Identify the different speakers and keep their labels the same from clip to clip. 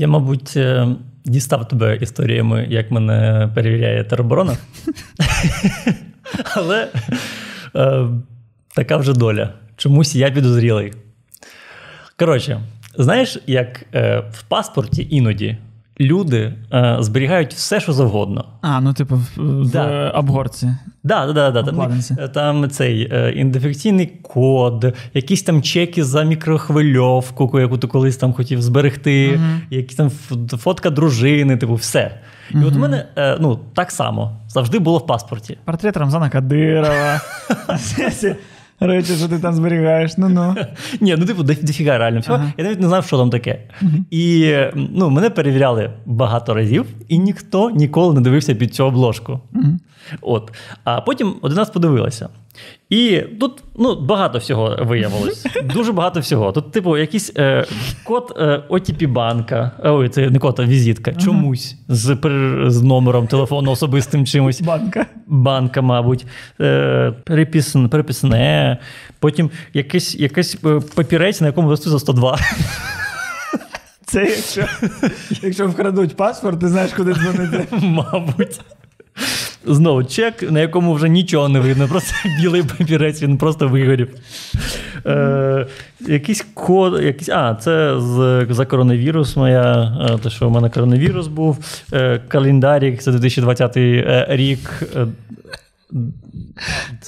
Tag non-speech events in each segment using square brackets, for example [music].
Speaker 1: Я, мабуть, е, дістав тебе історіями, як мене перевіряє тероборона. Але е, така вже доля. Чомусь я підозрілий. Коротше, знаєш, як е, в паспорті іноді люди е, зберігають все, що завгодно.
Speaker 2: А, ну типу, в, в
Speaker 1: Да.
Speaker 2: обгорці.
Speaker 1: Да, да, да, да.
Speaker 2: Обкладинці.
Speaker 1: Там, там цей е, ідентифікаційний код, якісь там чеки за мікрохвильовку, яку ти колись там хотів зберегти,
Speaker 2: Мгм.
Speaker 1: якісь там фотка дружини, типу, все. І от у мене е, ну, так само завжди було в паспорті.
Speaker 2: Портрет Рамзана Кадирова. [laughs] Речі, що ти там зберігаєш. Ну ну. [laughs]
Speaker 1: Ні, ну типу, дофіга реально всього.
Speaker 2: Ага.
Speaker 1: Я навіть не знав, що там таке. І ну, мене перевіряли багато разів, і ніхто ніколи не дивився під цю обложку. От. А потім один раз подивилася. І тут ну, багато всього виявилось. [laughs] Дуже багато всього. Тут, типу, якийсь е, код е, OTP банка. Ой, це не код, а візитка. Чомусь з, з номером телефону особистим чимось.
Speaker 2: Банка.
Speaker 1: Банка, мабуть, е, переписане. Потім якийсь, якийсь е, папірець, на якому листу за 102.
Speaker 2: Це якщо, якщо вкрадуть паспорт, ти знаєш, куди дзвонити. [laughs]
Speaker 1: Мабуть. Знову чек, на якому вже нічого не видно, просто [laughs] білий папірець, він просто вигорів. Е, якийсь код, якийсь, а, це з, за коронавірус моя, е, те, що у мене коронавірус був. Е, календарік, це 2020 е, рік. Е,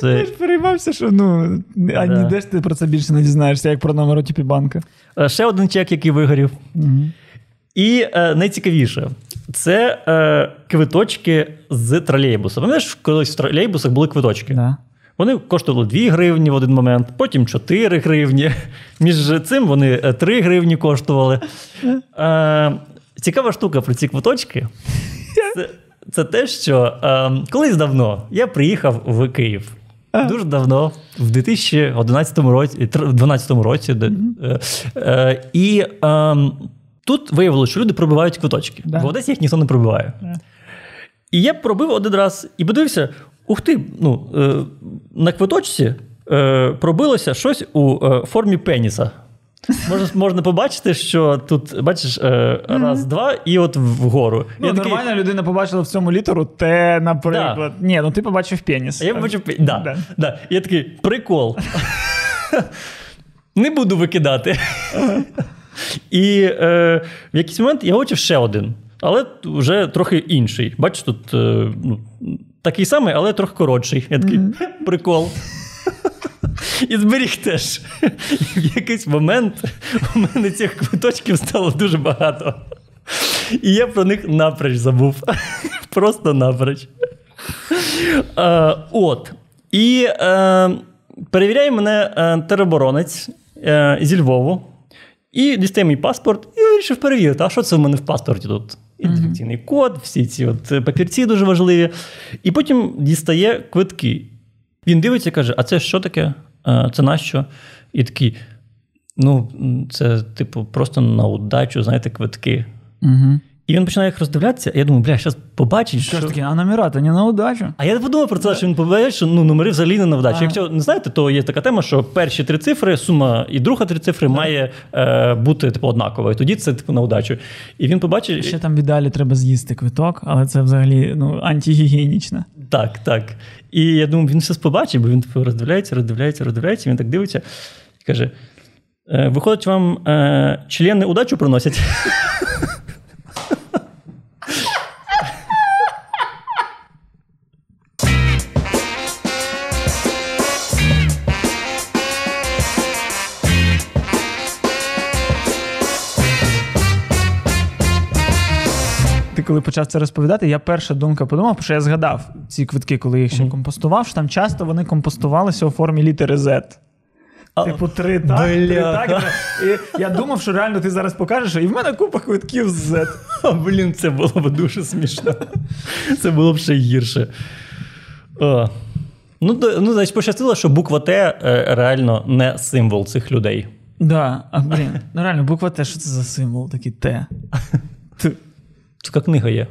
Speaker 2: Ти ж переймався, що ну, а
Speaker 1: Да.
Speaker 2: ніде ж ти про це більше не дізнаєшся, як про номер OTP банка.
Speaker 1: ще один чек, який вигорів. І е, найцікавіше, це е, квиточки з тролейбуса. Пам'ятаєш, колись в тролейбусах були квиточки.
Speaker 2: Да.
Speaker 1: Вони коштували 2 гривні в один момент, потім 4 гривні. [laughs] Між цим вони е, 3 гривні коштували. Е, цікава штука про ці квиточки. [laughs] Це, це те, що е, колись давно я приїхав в Київ. Дуже давно, в 2011 році, 2012 році, де, е, е, і е, тут виявилося, що люди пробивають квиточки.
Speaker 2: Да.
Speaker 1: В Одесі їх ніхто не пробиває. І я пробив один раз і подивився: ух ти, ну, е, на квиточці е, пробилося щось у е, формі пеніса. Можна, [laughs] можна побачити, що тут, бачиш, е, раз, два, і от вгору.
Speaker 2: Ну,
Speaker 1: я такий,
Speaker 2: людина побачила в цьому літеру Т, наприклад. Ні, ну ти побачив пеніс.
Speaker 1: Я побачив, пе- да,
Speaker 2: Да.
Speaker 1: да. Я такий, прикол. [laughs] Не буду викидати. І е, в якийсь момент я хочів ще один, але вже трохи інший. Бачиш, тут е, ну, такий самий, але трохи коротший. Я такий, прикол. І зберіг теж. І в якийсь момент у мене цих квиточків стало дуже багато. І я про них напроч забув. Просто напроч. Е, от. І е, перевіряє мене е, тероборонець е, зі Львову. І дістає мій паспорт, і вирішив перевірити, а що це в мене в паспорті тут? Ідентифікаційний код, всі ці от папірці дуже важливі. І потім дістає квитки. Він дивиться і каже: А це що таке? Це нащо? І такий. Ну, це, типу, просто на удачу, знаєте, квитки.
Speaker 2: Угу.
Speaker 1: І він починає їх роздивлятися, і я думаю, бля, зараз побачить,
Speaker 2: Що
Speaker 1: що.
Speaker 2: ж таке, а номера, то не на удачу.
Speaker 1: А я подумав про це, що він побачить, що ну, номери взагалі не на вдачу.
Speaker 2: Ага.
Speaker 1: Якщо не знаєте, то є така тема, що перші три цифри, сума і друга три цифри має е, бути типу, однаковою. Тоді це типу на удачу. І він побачить.
Speaker 2: Ще там віддалі треба з'їсти квиток, але це взагалі ну, антигігієнічно.
Speaker 1: Так, так. І я думаю, він все побачить, бо він типу, роздивляється, роздивляється, роздивляється, він так дивиться і каже: «Е, виходить, вам е, члени удачу приносять. [laughs]
Speaker 2: коли почав це розповідати, я перша думка подумав, що я згадав ці квитки, коли їх ще компостував, що там часто вони компостувалися у формі літери Z.
Speaker 1: А,
Speaker 2: Типу, три так, три так. І я думав, що реально ти зараз покажеш, і в мене купа квитків з Z.
Speaker 1: Блін, це було б дуже смішно. Це було б ще гірше. О. Ну, ну, значить, пощастило, що буква Т е, реально не символ цих людей.
Speaker 2: Да, а блін, ну реально, буква Т, що це за символ, такий Т. [laughs]
Speaker 1: Така книга є.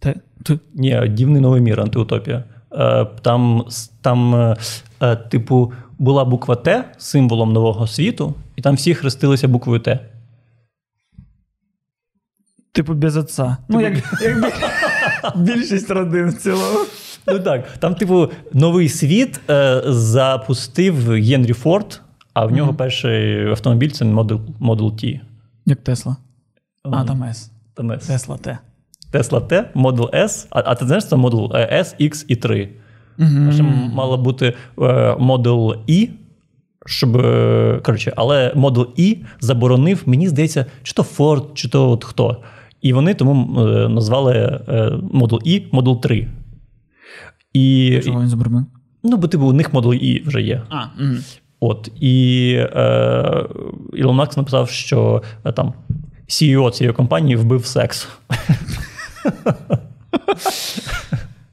Speaker 2: Т. Т.
Speaker 1: Ні, дивний новий мір, антиутопія. Е, Там, там е, е, типу, була буква Т символом нового світу, і там всі хрестилися буквою Т.
Speaker 2: Типу, без отца. Ну, як, як [laughs] більшість родин в цілому.
Speaker 1: Ну так, там, типу, новий світ е, запустив Генрі Форд, а в нього перший автомобіль це Model, Model T.
Speaker 2: Як Тесла. А, там S.
Speaker 1: Там S.
Speaker 2: Тесла Т.
Speaker 1: Tesla T, Model S, а, а ти знаєш, це Model S, X і 3. А ще мало бути е, Model E, щоб. е, Коротше, але Model E заборонив, мені здається, чи то Ford, чи то от хто. І вони тому е, назвали е, Model E Model 3. І,
Speaker 2: Чого він заборонив?
Speaker 1: ну, бо типу, у них Model E вже є.
Speaker 2: А, угу.
Speaker 1: От, і е, Ілон Макс написав, що е, там CEO цієї компанії вбив секс.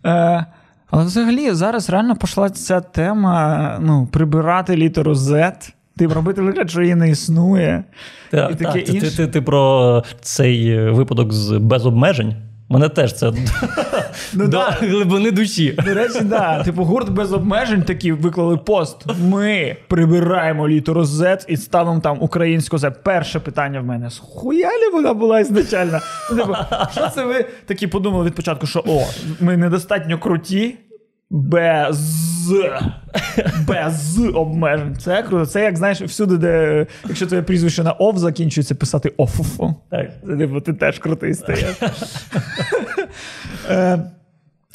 Speaker 2: Е, але взагалі зараз реально пішла ця тема ну, прибирати літеру Z, тим робити вигляд, що її не існує.
Speaker 1: Так,
Speaker 2: І таке
Speaker 1: так, ти,
Speaker 2: інше.
Speaker 1: ти, ти, ти про цей випадок з без обмежень. Мене теж це [laughs]
Speaker 2: Ну,
Speaker 1: до
Speaker 2: да.
Speaker 1: глибини душі.
Speaker 2: До речі, да. Типу, гурт без обмежень такі виклали пост. Ми прибираємо літеру Z і ставимо там українську Z. Перше питання в мене: схуялі вона була ізначально? Ну, Типу, що це ви такі подумали від початку, що о, ми недостатньо круті. Без без обмежень. Це круто. Це як знаєш, всюди, де якщо твоє прізвище на ов закінчується, писати офуфу.
Speaker 1: Так.
Speaker 2: Це типу, ти теж крутий стаєш. [laughs] Е,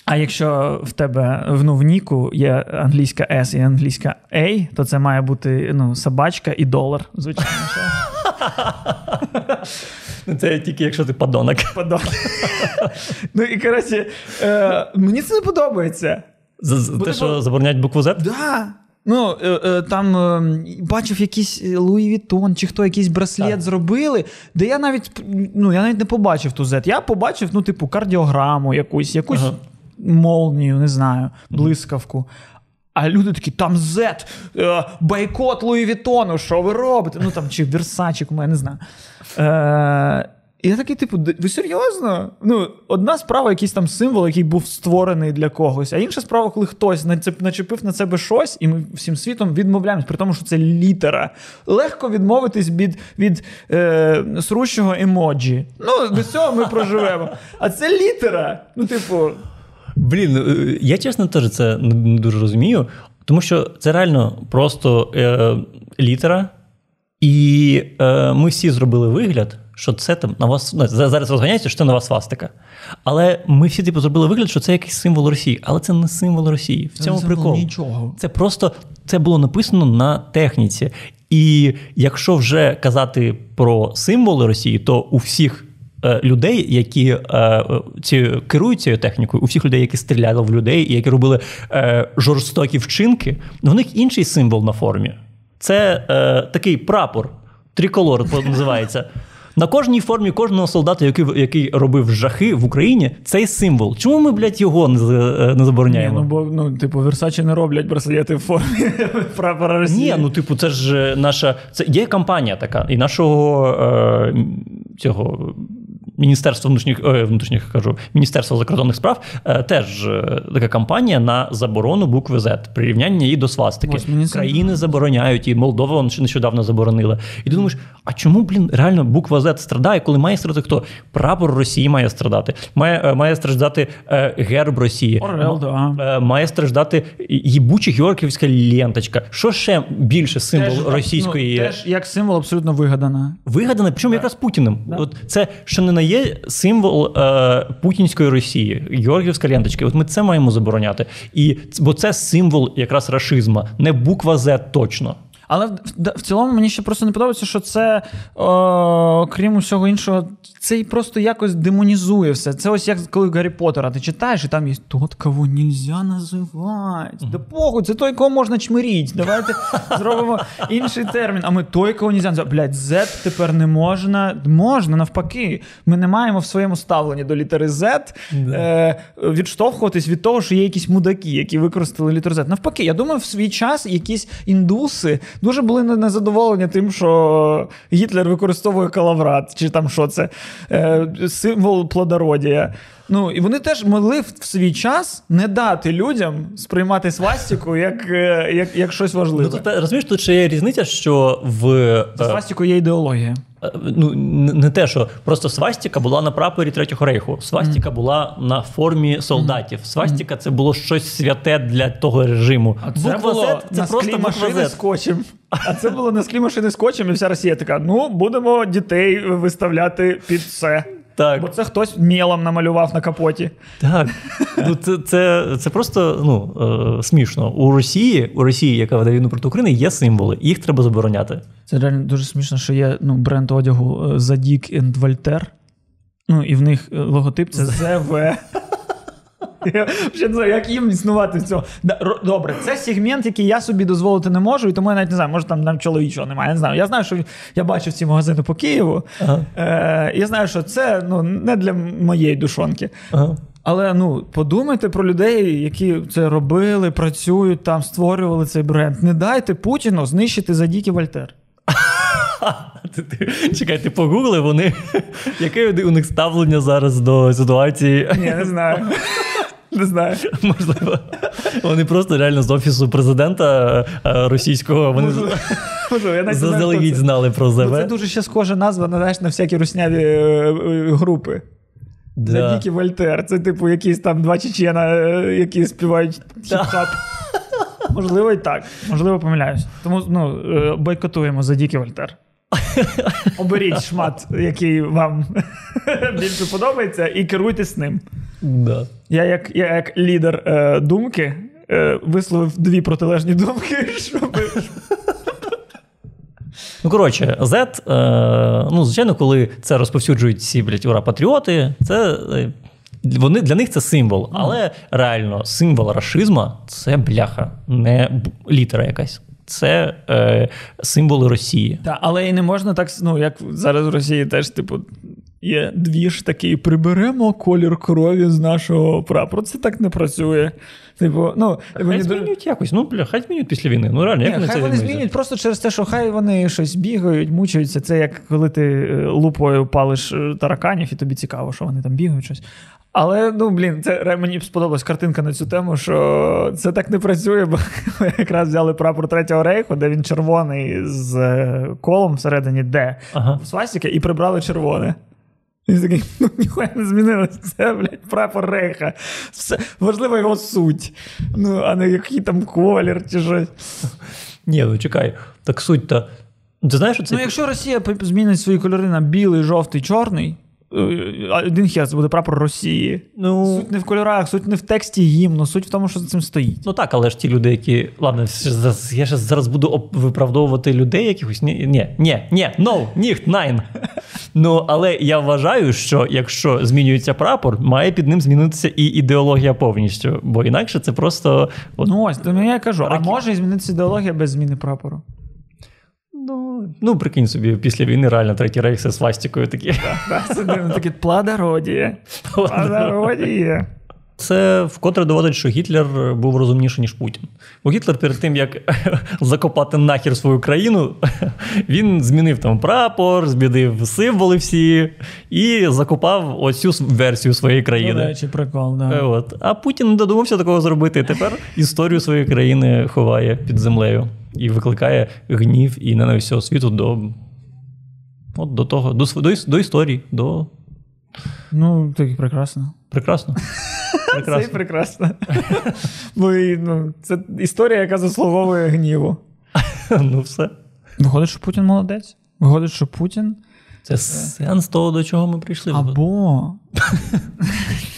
Speaker 2: А якщо в тебе ну, в Ніку є англійська S і англійська A, то це має бути ну, собачка і долар, звичайно. що.
Speaker 1: Це тільки якщо ти подонок.
Speaker 2: Подобне. Ну і коротше, е, мені це не подобається.
Speaker 1: Те, що
Speaker 2: бо-
Speaker 1: забороняють букву Z?
Speaker 2: Да. Ну, е, е, там е, бачив якийсь Луї Вітон, чи хто якийсь браслет
Speaker 1: Так.
Speaker 2: зробили, де я навіть ну, я навіть не побачив ту Z. Я побачив, ну, типу, кардіограму якусь, якусь
Speaker 1: Ага.
Speaker 2: молнію, не знаю, блискавку. А люди такі, там Z, е, бойкот Луї Вітону, що ви робите? Ну там чи Версачик, мене не знаю. Е, і я такий, типу, ви серйозно? Ну, одна справа, якийсь там символ, який був створений для когось, а інша справа, коли хтось начепив на себе щось, і ми всім світом відмовляємось, при тому, що це літера. Легко відмовитись від, від е, срущого емоджі. Ну, без цього ми проживемо. А це літера. Ну, типу,
Speaker 1: Блін, е, я чесно теж це не дуже розумію, тому що це реально просто е, літера, і е, ми всі зробили вигляд, що це там на вас ну, зараз розганяється, що це нова свастика. Але ми всі типу зробили вигляд, що це якийсь символ Росії, але це не символ Росії. В цьому
Speaker 2: це
Speaker 1: прикол.
Speaker 2: нічого.
Speaker 1: Це просто це було написано на техніці. І якщо вже казати про символи Росії, то у всіх е, людей, які е, е, ці, керують цією технікою, у всіх людей, які стріляли в людей, і які робили е, жорстокі вчинки, в них інший символ на формі. Це е, такий прапор, триколор називається. На кожній формі кожного солдата, який, який робив жахи в Україні, цей символ. Чому ми, блядь, його не, е, не
Speaker 2: ні,
Speaker 1: забороняємо?
Speaker 2: ну бо ну, типу, Версачі не роблять браслети в формі [laughs] прапора Росії.
Speaker 1: Ні, ну типу, це ж наша. Це є кампанія така, і нашого е, цього. Міністерства внутрішніх е, внутрішніх кажу, Міністерства закордонних справ е, теж е, така кампанія на заборону букви Z, прирівняння її до свастики.
Speaker 2: Ось
Speaker 1: Країни забороняють, і Молдова нещодавно заборонила. І ти думаєш, а чому, блін, реально буква Z страдає, коли має страдати хто? Прапор Росії має страдати, має, має страждати е, герб Росії,
Speaker 2: Орел, да.
Speaker 1: Має страждати їбуча георгіївська ленточка. Що ще більше символ
Speaker 2: Теж,
Speaker 1: російської
Speaker 2: ну, теж як символ абсолютно вигадана.
Speaker 1: вигадане, причому якраз Путіним. От це що не на є символ е, путінської Росії, георгіївська ленточка. От ми це маємо забороняти. І бо це символ якраз рашизма, не буква З точно.
Speaker 2: Але в, в- в цілому мені ще просто не подобається, що це, о, крім усього іншого, це і просто якось демонізує все. Це ось як коли Гаррі Поттера ти читаєш, і там є тот, кого нельзя називати. Да похуй, це той, кого можна чмиріть. Давайте [laughs] зробимо інший термін. А ми той, кого нельзя називати. Блядь, Z тепер не можна. Можна, навпаки. Ми не маємо в своєму ставленні до літери Z е, відштовхуватись від того, що є якісь мудаки, які використали літеру Z. Навпаки, я думаю, в свій час якісь індуси дуже були незадоволені тим, що Гітлер використовує калаврат, чи там що це, е, символ плодородія. Ну, і вони теж могли в свій час не дати людям сприймати свастику як, е, як, як щось важливе.
Speaker 1: Ну тут розумієш, тут ще є різниця, що в
Speaker 2: За
Speaker 1: е,
Speaker 2: є ідеологія.
Speaker 1: Ну, не те, що просто свастіка була на прапорі Третього рейху. Свастіка mm. була на формі солдатів. Свастіка це було щось святе для того режиму.
Speaker 2: А це Буква було Z, це на просто машини скотчем. А це було на склі [laughs] машини скотчем, і вся Росія така: ну, будемо дітей виставляти під це. Так. Бо це хтось мелом намалював на капоті.
Speaker 1: Так. Ну, Це це, це просто ну, е, смішно. У Росії, у Росії, яка веде війну проти України, є символи, їх треба забороняти.
Speaker 2: Це реально дуже смішно, що є ну, бренд одягу Задік and Voltaire. Ну, і в них логотип це ЗВ. Я вже не знаю, [laughs] як їм існувати в цьому. Добре, це сегмент, який я собі дозволити не можу, і тому я навіть не знаю, може там нам чоловічого немає. Я не знаю. Я знаю, що я бачив ці магазини по Києву. Ага. Е, Я знаю, що це ну, не для моєї душонки. Ага. Але ну подумайте про людей, які це робили, працюють там, створювали цей бренд. Не дайте Путіну знищити за Дікі Вольтер.
Speaker 1: Чекай, ти погугли, вони. [laughs] Яке у них ставлення зараз до ситуації?
Speaker 2: Ні, не знаю. [laughs] Не знаю.
Speaker 1: Можливо. Вони просто реально з офісу президента е, російського вони заздалегідь знали про ЗВ.
Speaker 2: Це дуже ще схожа назва знаєш, на всякі русняві е, е, групи. Да. Задікі Вольтер. Це, типу, якісь там два чечена, які співають хіп-хап. Можливо, і так. Можливо, помиляюсь. Тому ну, бойкотуємо Задікі Вольтер. [laughs] Оберіть шмат, який вам [laughs] більше подобається, і керуйтесь ним.
Speaker 1: Да.
Speaker 2: Я, як я як лідер е, думки, е, висловив дві протилежні думки, [laughs] щоб.
Speaker 1: Ну, коротше, Z, е, ну, звичайно, коли це розповсюджують всі, блядь, ура, патріоти, це. Е, вони Для них це символ, але реально символ рашизма це бляха, не літера якась це е, символи Росії.
Speaker 2: Так, але і не можна так, ну як зараз в Росії теж, типу, є дві ж такі: приберемо колір крові з нашого прапору. Це так не працює. Типу, ну,
Speaker 1: Хай мені... змінюють якось. Ну, бля, хай змінюють після війни. Ну, реально, як
Speaker 2: Ні, вони Хай це вони змінюють просто через те, що хай вони щось бігають, мучаються. Це як коли ти е, лупою палиш е, тараканів, і тобі цікаво, що вони там бігають щось. Але ну блін, це мені сподобалась картинка на цю тему, що це так не працює, бо [laughs] ми якраз взяли прапор Третього рейху, де він червоний з е, колом всередині, де ага. свастика, і прибрали червоне. Він такий, ну ніхуя не змінилося. [laughs] Це, блядь, прапор рейха. Все, Важлива його суть. Ну, а не який там колір чи щось.
Speaker 1: Ні, ну чекай, так суть то. Ти знаєш, що це...
Speaker 2: Ну, якщо Росія змінить свої кольори на білий, жовтий, чорний, один хер, буде прапор Росії. Ну, Суть не в кольорах, суть не в тексті гімну, суть в тому, що за цим стоїть.
Speaker 1: Ну так, але ж ті люди, які. Ладно, я ж зараз буду виправдовувати людей якихось. Ні, ні, ні, ні, no, ніхт, найн. [laughs] Ну, але я вважаю, що якщо змінюється прапор, має під ним змінитися і ідеологія повністю. Бо інакше це просто.
Speaker 2: От... Ну ось, то я кажу, а може змінитися ідеологія без зміни прапору?
Speaker 1: Ну, ну прикинь собі, після війни реально третій рейх з свастикою такі. [laughs]
Speaker 2: Це таке плодородіє. Плодородіє.
Speaker 1: Це вкотре доводить, що Гітлер був розумніший, ніж Путін. Бо Гітлер перед тим, як [laughs] закопати нахер свою країну, [laughs] він змінив там прапор, змінив символи всі і закопав оцю версію своєї країни. До
Speaker 2: речі, прикол, да.
Speaker 1: От. А Путін не додумався такого зробити. Тепер історію своєї країни ховає під землею і викликає гнів і ненависть всього світу до от до того, до до, до історії. до...
Speaker 2: Ну, так прекрасно.
Speaker 1: Прекрасно. [laughs]
Speaker 2: прекрасно. Це і прекрасно. Бо ну, Це історія, яка заслуговує гніву. [laughs]
Speaker 1: Ну, все.
Speaker 2: Виходить, що Путін молодець. Виходить, що Путін.
Speaker 1: Це сенс того, до чого ми прийшли.
Speaker 2: Або. [laughs]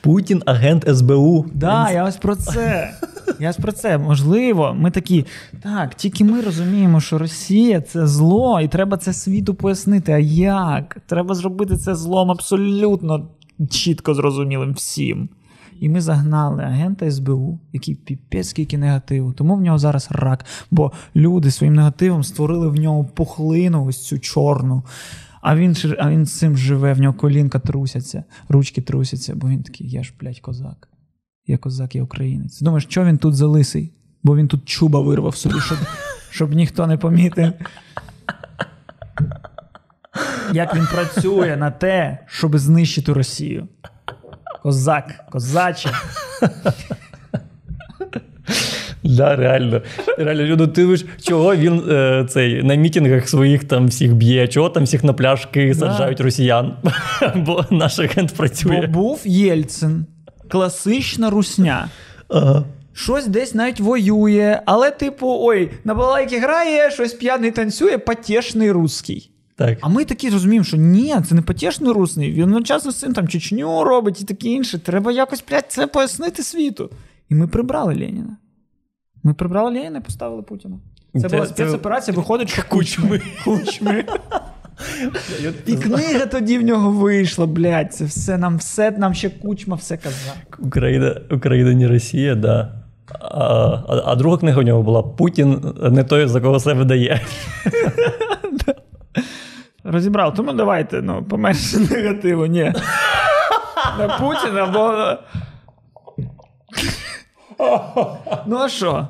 Speaker 1: Путін агент СБУ.
Speaker 2: Да, я ось про це. Я ось про це. Можливо, ми такі. Так, тільки ми розуміємо, що Росія це зло, і треба це світу пояснити. А як? Треба зробити це злом абсолютно чітко зрозумілим всім. І ми загнали агента СБУ, який піпець скільки негативу. Тому в нього зараз рак. Бо люди своїм негативом створили в нього пухлину, ось цю чорну. А він а він з цим живе, в нього колінка трусяться, ручки трусяться, бо він такий, я ж, блядь, козак. Я козак, я українець. Думаєш, що він тут залисий? Бо він тут чуба вирвав собі, щоб щоб ніхто не помітив. Як він працює на те, щоб знищити Росію. Козак, козаче.
Speaker 1: Да, реально. Реально, ну ти ж чого він е, цей на мітингах своїх там всіх б'є, чого там всіх на пляшки саджають росіян, [laughs] бо наш агент
Speaker 2: Бо був Єльцин, класична русня.
Speaker 1: Ага.
Speaker 2: Щось десь навіть воює, але, типу, ой, на балалайки грає, щось п'яний танцює, потішний русський.
Speaker 1: Так.
Speaker 2: А ми такі розуміємо, що ні, це не потішний русний. Він одночасно з цим там Чечню робить і таке інше. Треба якось, блядь, це пояснити світу. І ми прибрали Леніна. Ми прибрали Леніна і поставили Путіна. Це,
Speaker 1: Це-
Speaker 2: була
Speaker 1: це-
Speaker 2: спецоперація, виходить, що
Speaker 1: Кучми.
Speaker 2: кучми. [laughs] І книга тоді в нього вийшла, блядь. Це все нам все, нам ще кучма все казав.
Speaker 1: Україна, Україна не Росія, да. А, а, а друга книга у нього була Путін не той, за кого себе дає. [laughs]
Speaker 2: Розібрав, тому давайте, ну, поменше [laughs] негативу, ні. На Путіна, бо. Ну, а що?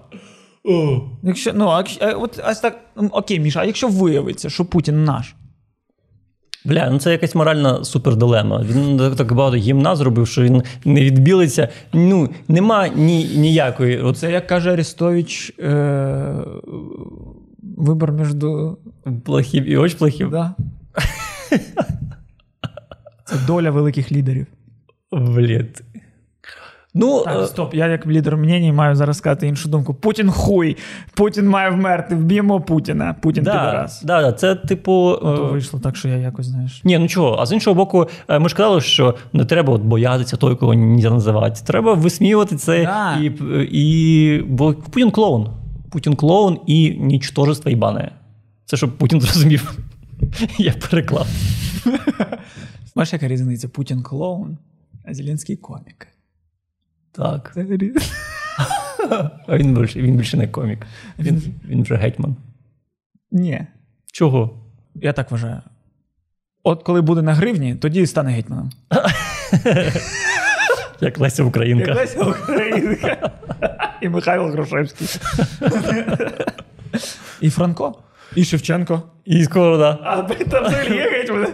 Speaker 2: Якщо, ну, а, от ось так, окей, Міша, а якщо виявиться, що Путін наш?
Speaker 1: Бля, ну це якась моральна супердилема. Він так- так багато гімна зробив, що він не відбілиться. Ну, нема ні, ніякої. От
Speaker 2: Це, як каже Арестович, е- вибор між.
Speaker 1: плохів і очень плохів.
Speaker 2: Да? [laughs] Це доля великих лідерів.
Speaker 1: Блід. Ну,
Speaker 2: Так,
Speaker 1: е,
Speaker 2: стоп, я як лідер мнені маю зараз сказати іншу думку. Путін хуй. Путін має вмерти. Вб'ємо Путіна. Путін
Speaker 1: да,
Speaker 2: підарас.
Speaker 1: да, да, це типу. е,
Speaker 2: То вийшло так, що я якось, знаєш.
Speaker 1: Ні, ну чого, а з іншого боку, е, ми ж казали, що не треба от боятися той, кого не називати. Треба висміювати це
Speaker 2: Да.
Speaker 1: і, і. Бо Путін клоун. Путін клоун і ничтожество ебаное. Це щоб Путін [laughs] зрозумів. Я переклав.
Speaker 2: Бачиш, яка різниця? Путін клоун, а Зеленський комік.
Speaker 1: Так. А він більше, він більше не комік. Він, він вже гетьман.
Speaker 2: Ні.
Speaker 1: Чого?
Speaker 2: Я так вважаю. От коли буде на гривні, тоді і стане гетьманом. [laughs]
Speaker 1: Як Леся Українка.
Speaker 2: Якась Українка. І Михайло Грушевський. І Франко. І Шевченко.
Speaker 1: І скоро, да.
Speaker 2: А там взагалі є гетьмани.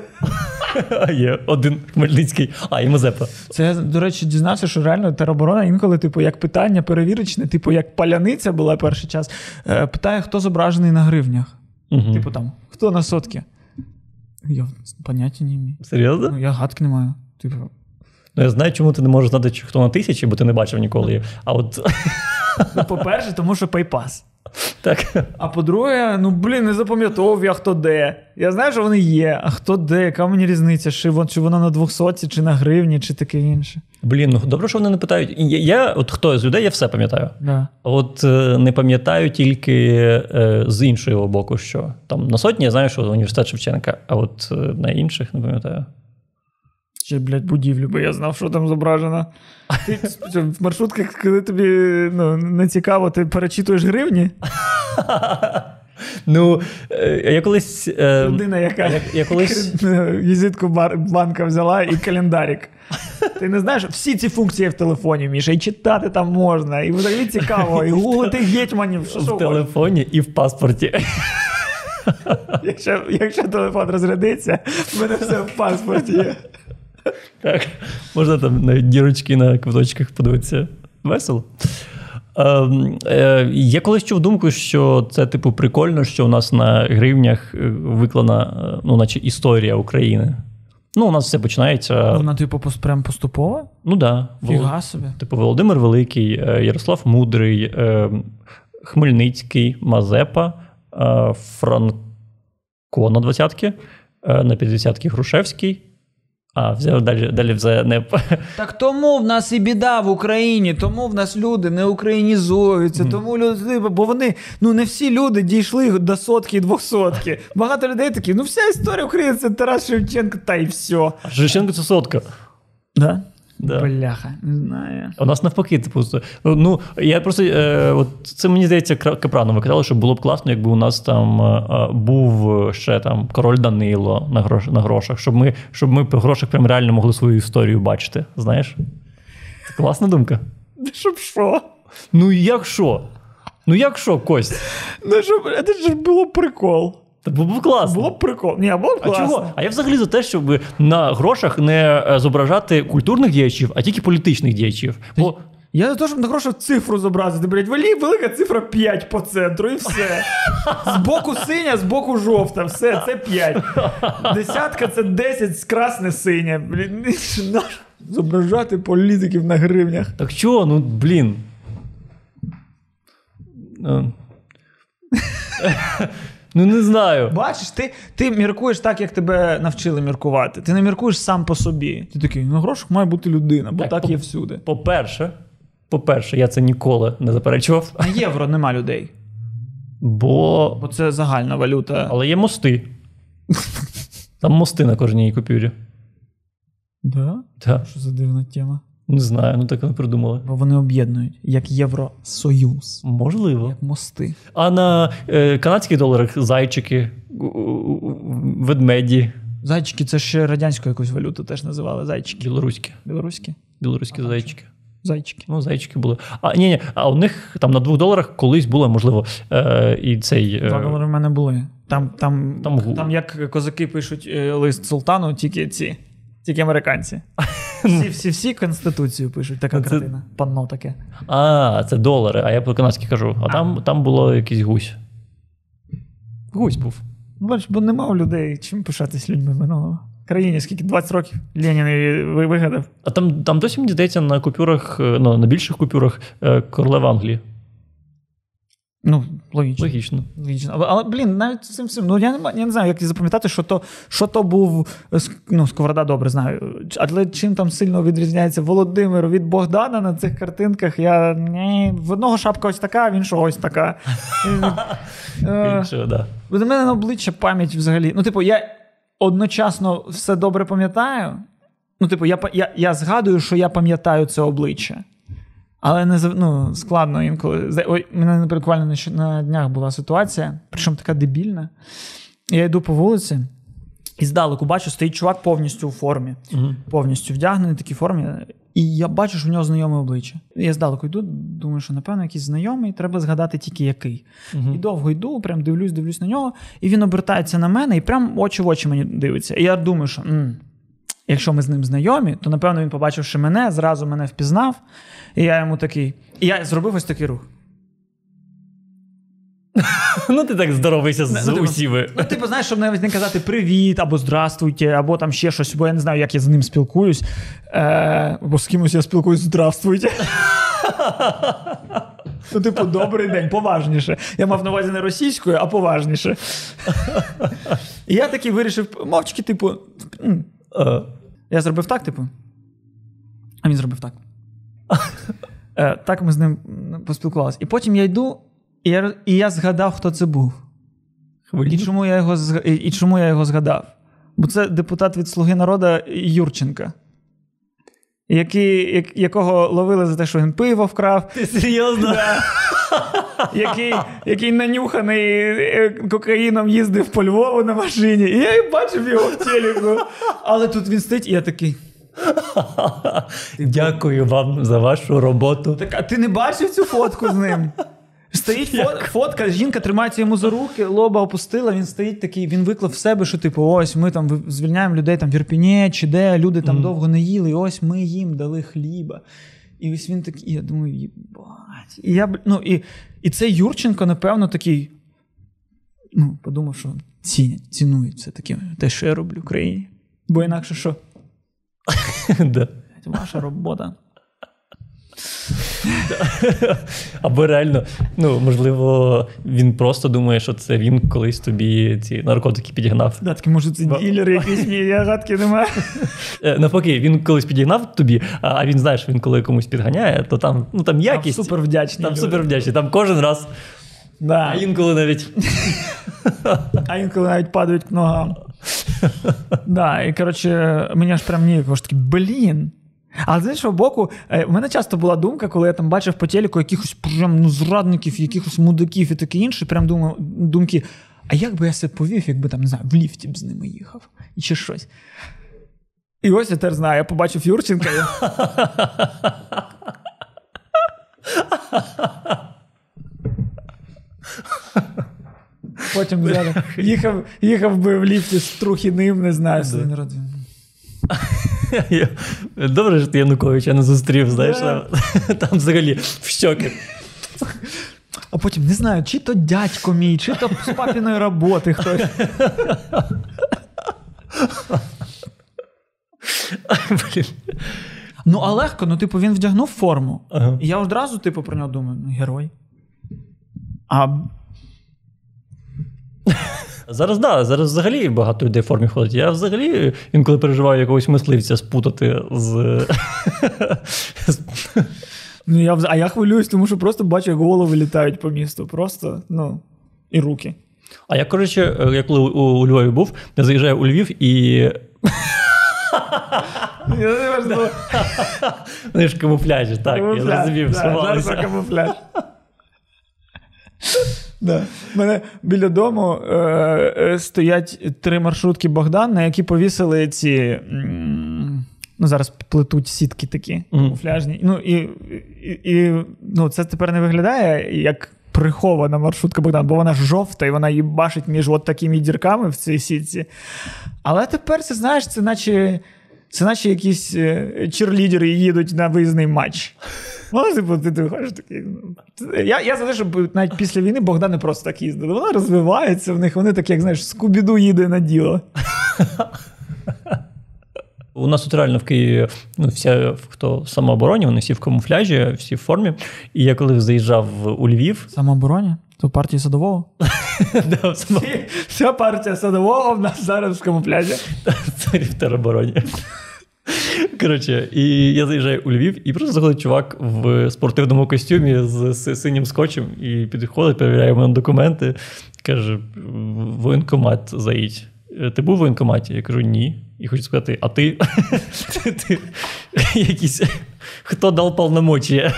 Speaker 1: А є один Хмельницький, а і Мазепа.
Speaker 2: Це я, до речі, дізнався, що реально тероборона інколи, типу, як питання перевірочне, типу, як паляниця була перший час, е, питає, хто зображений на гривнях.
Speaker 1: Угу.
Speaker 2: Типу там, хто на сотки? Я поняття не маю.
Speaker 1: Серйозно?
Speaker 2: Ну, я гадки не маю. Типу,
Speaker 1: Ну, я знаю, чому ти не можеш знати, хто на тисячі, бо ти не бачив ніколи. А от
Speaker 2: ну, по-перше, тому що PayPass. [laughs]
Speaker 1: так.
Speaker 2: А по-друге, ну блін, не запам'ятовував я хто де. Я знаю, що вони є, а хто де, яка мені різниця, чи, вон, чи вона на 200, чи на гривні, чи таке інше.
Speaker 1: Блін, ну добре, що вони не питають. Я, я от хто з людей, я все пам'ятаю.
Speaker 2: Да.
Speaker 1: От е, не пам'ятаю тільки е, з іншого боку, що там на сотні я знаю, що університет Шевченка, а от е, на інших не пам'ятаю.
Speaker 2: Ще, блядь, будівлю, бо я знав, що там зображено. Ти в маршрутках, коли тобі ну, не цікаво, ти перечитуєш гривні?
Speaker 1: Ну, е, я колись. е,
Speaker 2: Людина, яка
Speaker 1: я, я колись. [laughs]
Speaker 2: візитку бар- банка взяла і календарик. Ти не знаєш, всі ці функції в телефоні, Міша, і читати там можна, і взагалі цікаво, і гуглити гетьманів. Що, що
Speaker 1: В телефоні і в паспорті.
Speaker 2: Якщо, якщо телефон розрядиться, в мене все в паспорті є.
Speaker 1: Так, можна там навіть дірочки на квиточках подивитися. Весело. Ем, е, я колись чув думку, що це, типу, прикольно, що у нас на гривнях е, виклана, е, ну, наче історія України. Ну, у нас все починається.
Speaker 2: Вона, типу, прям поступово?
Speaker 1: Ну да.
Speaker 2: Фіга собі.
Speaker 1: Типу Володимир Великий, е, Ярослав Мудрий, е, Хмельницький, Мазепа, е, Франко на двадцятки, е, на 50-ки Грушевський. А, взяв далі, далі вже не.
Speaker 2: Так тому в нас і біда в Україні, тому в нас люди не українізуються, тому люди, бо вони, ну не всі люди дійшли до сотки і двохсотки. Багато людей такі, ну вся історія України це Тарас Шевченко, та й все.
Speaker 1: А Шевченко це сотка.
Speaker 2: Да?
Speaker 1: Да.
Speaker 2: Бляха, не знаю.
Speaker 1: У нас навпаки, типу, це- ну я просто е, от це мені здається, Капранови казали, що було б класно, якби у нас там е, е, був ще там король Данило на грош, на грошах, щоб ми, щоб ми по грошах прям реально могли свою історію бачити. Знаєш? Це класна думка.
Speaker 2: Щоб що?
Speaker 1: Ну як що? Ну як що, Кость?
Speaker 2: Ну щоб це ж було прикол.
Speaker 1: Та було б класно.
Speaker 2: Було б прикол. Ні, було б
Speaker 1: а чого? А я взагалі за те, щоб на грошах не е, зображати культурних діячів, а тільки політичних діячів. Бо
Speaker 2: Я за те, щоб на гроші цифру зобразити, блядь, валі велика цифра 5 по центру і все. З боку синя, з боку жовта, все, це 5. Десятка це 10 красне синє. Блін, [laughs] зображати політиків на гривнях.
Speaker 1: Так чого? Ну, блін. [laughs] Ну, не знаю.
Speaker 2: Бачиш, ти, ти міркуєш так, як тебе навчили міркувати. Ти не міркуєш сам по собі. Ти такий, на грошах має бути людина, бо
Speaker 1: Так,
Speaker 2: так,
Speaker 1: по-
Speaker 2: є всюди.
Speaker 1: По-перше, по-перше, я це ніколи не заперечував,
Speaker 2: На євро нема людей,
Speaker 1: бо.
Speaker 2: бо це загальна валюта.
Speaker 1: Але є мости. Там мости на кожній купюрі.
Speaker 2: Да?
Speaker 1: Так.
Speaker 2: Що за дивна тема?
Speaker 1: Не знаю, ну так вони придумали.
Speaker 2: Бо вони об'єднують як Євросоюз,
Speaker 1: Можливо.
Speaker 2: як мости.
Speaker 1: А на е, канадських доларах зайчики, ведмеді,
Speaker 2: Зайчики це ще радянську якусь валюту теж називали. Зайчики.
Speaker 1: білоруські.
Speaker 2: Білоруські?
Speaker 1: Білоруські зайчики.
Speaker 2: Зайчики.
Speaker 1: Ну, зайчики були. А ні, ні, а у них там на двох доларах колись було, можливо, е, і цей. е,
Speaker 2: Два долари в мене були. Там, там,
Speaker 1: Там
Speaker 2: там, як козаки пишуть е, лист султану, тільки ці, тільки американці. [laughs] Всі, всі, всі конституцію пишуть, така
Speaker 1: Це-
Speaker 2: картина. Панно таке.
Speaker 1: А, це долари, а я по канадськи кажу. А там, там було якийсь гусь. Гусь був.
Speaker 2: Ну, бач, бо нема у людей чим пишатись людьми минулого. Країні скільки 20 років Ленін її вигадав.
Speaker 1: А там, там досі мені здається на купюрах, е, ну, на більших купюрах е, королева Англії.
Speaker 2: Ну, логічно.
Speaker 1: Логічно.
Speaker 2: Логічно. Але, але блін, навіть цим всім. Ну я не, я не знаю, як запам'ятати, що то, що то був ну, Сковорода добре знаю. Але чим там сильно відрізняється Володимир від Богдана на цих картинках, я ні, в одного шапка ось така, в іншого ось така. [laughs] Е,
Speaker 1: да.
Speaker 2: Бо мене на обличчя пам'ять взагалі. Ну, типу, я одночасно все добре пам'ятаю. Ну, типу, я, я, я згадую, що я пам'ятаю це обличчя. Але не ну, складно інколи. Ой, мене буквально на, на днях була ситуація, причому така дебільна. Я йду по вулиці і здалеку бачу, стоїть чувак повністю у формі,
Speaker 1: Мгм.
Speaker 2: повністю вдягнений в такій формі. І я бачу, що в нього знайоме обличчя. Я здалеку йду, думаю, що напевно якийсь знайомий, треба згадати тільки який.
Speaker 1: Мгм.
Speaker 2: І довго йду, прям дивлюсь, дивлюсь на нього, і він обертається на мене і прям очі в очі мені дивиться. І я думаю, що м, якщо ми з ним знайомі, то напевно він, побачивши мене, зразу мене впізнав. І я йому такий. І я зробив ось такий рух. [laughs]
Speaker 1: Ну, ти так здоровийся з
Speaker 2: Ну, типу,
Speaker 1: усіми.
Speaker 2: Ну, типу, знаєш, щоб навіть не казати привіт або здравствуйте, або там ще щось, бо я не знаю, як я з ним спілкуюсь. Е, бо з кимось я спілкуюсь здравствуйте. [laughs] Ну, типу, добрий день, поважніше. Я мав на увазі не російською, а поважніше. [laughs] І я такий вирішив, мовчки, типу.
Speaker 1: Е,
Speaker 2: я зробив так, типу. А він зробив так. [laughs] Е, так ми з ним поспілкувалися. І потім я йду, і я, і я згадав, хто це був. І чому я його і, і чому я його згадав? Бо це депутат від Слуги народу Юрченка, який, як, якого ловили за те, що він пиво вкрав,
Speaker 1: Ти серйозно? [laughs] [laughs]
Speaker 2: який, який нанюханий е, кокаїном їздив по Львову на машині. І я бачив його в телеку. Але тут він стоїть, і я такий.
Speaker 1: Дякую вам за вашу роботу.
Speaker 2: Так, а ти не бачив цю фотку з ним? Стоїть фо- фотка, жінка тримається йому за руки, лоба опустила. Він стоїть такий, він виклав в себе, що типу, ось ми там звільняємо людей там в Ірпіні чи де, люди там довго не їли, і ось ми їм дали хліба. І ось він такий, я думаю, їбать. І я, ну, і, і цей Юрченко, напевно, такий. Ну, подумав, що цінять, цінують все таки те, що я роблю в Україні. Бо інакше що? [laughs] Ваша робота. [laughs]
Speaker 1: Або реально, ну, можливо, він просто думає, що це він колись тобі ці наркотики підігнав.
Speaker 2: Да, таки, може, це ділери якісь, ні, я гадки немає. [laughs]
Speaker 1: Е, Навпаки, він колись підігнав тобі, а він знає, що він коли комусь підганяє, то там, ну, там якість.
Speaker 2: Супер вдячний.
Speaker 1: Там супер вдячний. Там кожен раз,
Speaker 2: Да.
Speaker 1: а інколи навіть. [laughs]
Speaker 2: А інколи навіть падають к ногам. да, і коротше, мені аж прям ніяково ж такий, блін. Але з іншого боку, е, в мене часто була думка, коли я там бачив по телеку якихось прям ну, зрадників, якихось мудаків і таке інше, прям думав, думки, а як би я себе повів, якби там, не знаю, в ліфті б з ними їхав, і чи щось. І ось я тепер знаю, я побачив Юрченка. і- Потім зараз їхав, їхав би в ліфті з трухіним, не знаю, собі народ. [laughs]
Speaker 1: Добре, що ти Януковича не зустрів, знаєш, там, [laughs] там взагалі в щоки.
Speaker 2: А потім не знаю, чи то дядько мій, чи то з папіної роботи хтось.
Speaker 1: Блін.
Speaker 2: Ну, а легко, ну, типу, він вдягнув форму.
Speaker 1: Ага.
Speaker 2: І я одразу, типу, про нього думаю, ну, герой. А
Speaker 1: Зараз да, зараз взагалі багато людей в формі ходить. Я взагалі інколи переживаю якогось мисливця спутати з. [laughs]
Speaker 2: Ну, я, а я хвилююсь, тому що просто бачу, як голови літають по місту. Просто, ну, і руки.
Speaker 1: А я, коротше, е, я коли у, у Львові був, я заїжджаю у Львів і. Вони ж камуфляжі, так, я розумів, сховалися.
Speaker 2: камуфляж. Да. У мене біля дому е, е, стоять три маршрутки Богдан, на які повісили ці. Ну, зараз плетуть сітки такі камуфляжні. Ну, і, і, і ну, це тепер не виглядає як прихована маршрутка Богдан, бо вона жовта і вона її бачить між от такими дірками в цій сітці. Але тепер це знаєш, це наче. Це наче якісь е, черлідери їдуть на виїзний матч. Ну, типу, ти, ти виходиш такий. ну, Я, я за те, щоб навіть після війни Богдан не просто так їздив. Вона розвивається в них, вони так, як знаєш, Скубіду їде на діло.
Speaker 1: У нас тут реально в Києві ну, вся, хто в самообороні, вони всі в камуфляжі, всі в формі. І я коли заїжджав у Львів,
Speaker 2: Самообороні? То партії садового? [laughs] Вся партія садового в нас зараз в камуфляжі.
Speaker 1: Це в теробороні. Коротше, і я заїжджаю у Львів, і просто заходить чувак в спортивному костюмі з си- синім скотчем і підходить, перевіряє в мене документи. Каже: в воєнкомат заїдь. «Е, Ти був в воєнкоматі? Я кажу, ні. І хочу сказати, а ти? [laughs] ти, ти якийсь, хто дав повномочія?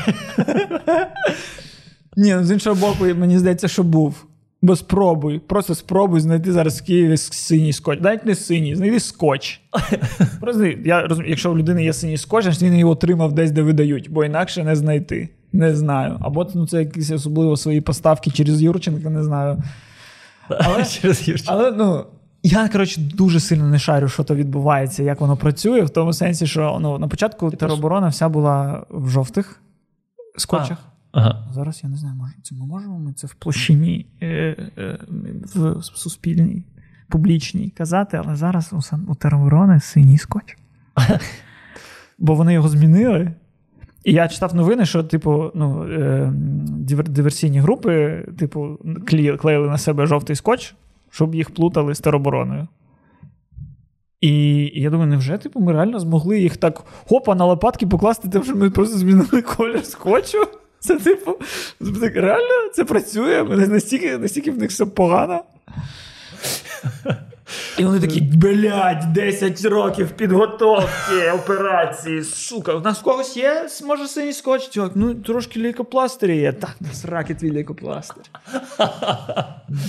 Speaker 2: Ні, ну з іншого боку, мені здається, що був. Бо спробуй, просто спробуй знайти зараз в Києві синій скотч. Навіть не синій, знайди скотч. [laughs] Просто я розумію, якщо у людини є синій скотч, значить він його отримав десь, де видають, бо інакше не знайти. Не знаю. Або ну, це якісь особливо свої поставки через Юрченка, не знаю. [laughs] Але-
Speaker 1: Через Юрченка.
Speaker 2: Але ну. Я, коротше, дуже сильно не шарю, що то відбувається, як воно працює, в тому сенсі, що ну, на початку тероборона вся була в жовтих скотчах.
Speaker 1: Ага.
Speaker 2: Зараз я не знаю, може, це ми можемо ми це в площині, е, е, в суспільній, публічній казати, але зараз у, Сан- у тероборони синій скотч. [laughs] Бо вони його змінили. І я читав новини, що, типу, ну, е, диверсійні групи, типу, клеїли на себе жовтий скотч, щоб їх плутали з теробороною. І, і я думаю, невже типу, ми реально змогли їх так хопа на лопатки покласти, тим, що ми просто змінили колір скотчу? Це, типу, реально це працює? Настільки, настільки в них все погано. І вони такі, блядь, 10 років підготовки операції. Сука, у нас когось є, може, синій скотч? Чувак, ну трошки лейкопластирі є. Так, на сраки твій лейкопластир.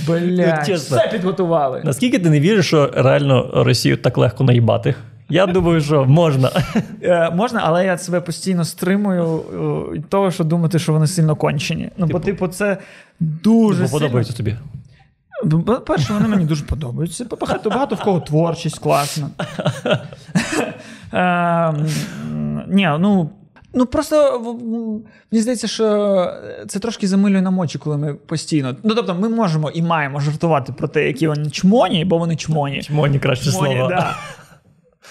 Speaker 2: Блядь,
Speaker 1: Ну,
Speaker 2: все підготували.
Speaker 1: Наскільки ти не віриш, що реально Росію так легко наїбати? Я думаю, що можна.
Speaker 2: Е, можна, але я себе постійно стримую е, від того, що думати, що вони сильно кончені. Ну, бо, типу, це дуже
Speaker 1: Бо
Speaker 2: сильно...
Speaker 1: подобається тобі.
Speaker 2: Ну, Перше, вони мені дуже подобаються. Багато, багато в кого творчість класна. Ем, Ні, ну. Ну просто мені здається, що це трошки замилює нам очі, коли ми постійно. Ну тобто, ми можемо і маємо жартувати про те, які вони чмоні, бо вони чмоні.
Speaker 1: Чмоні краще
Speaker 2: Чмоні,
Speaker 1: слово.
Speaker 2: да.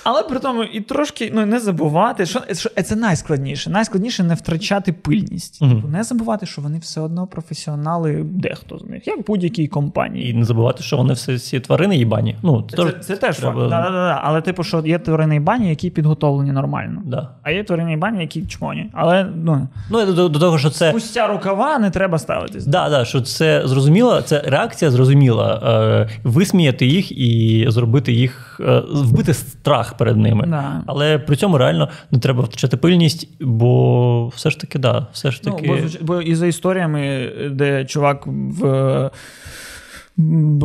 Speaker 2: Але при тому і трошки ну, не забувати, що, що це найскладніше. Найскладніше не втрачати пильність. Типу, не забувати, що вони все одно професіонали, дехто з них, як будь-якій компанії.
Speaker 1: І не забувати, що вони все всі тварини їбані. Ну, це,
Speaker 2: Це, це теж
Speaker 1: треба-
Speaker 2: факт. Да, да, да. Але, типу, що є тварини і бані, які підготовлені нормально.
Speaker 1: Да.
Speaker 2: А є тварини і бані, які чмоні. Але ну,
Speaker 1: Ну, до, до того, що це.
Speaker 2: спустя рукава не треба ставитись.
Speaker 1: Да, да, що це зрозуміло, це реакція зрозуміла. Е, висміяти їх і зробити їх, е, вбити страх перед ними.
Speaker 2: Да.
Speaker 1: Але при цьому реально не треба втрачати пильність, бо все ж таки, да, все ж таки.
Speaker 2: Ну, бо, бо і за історіями, де чувак в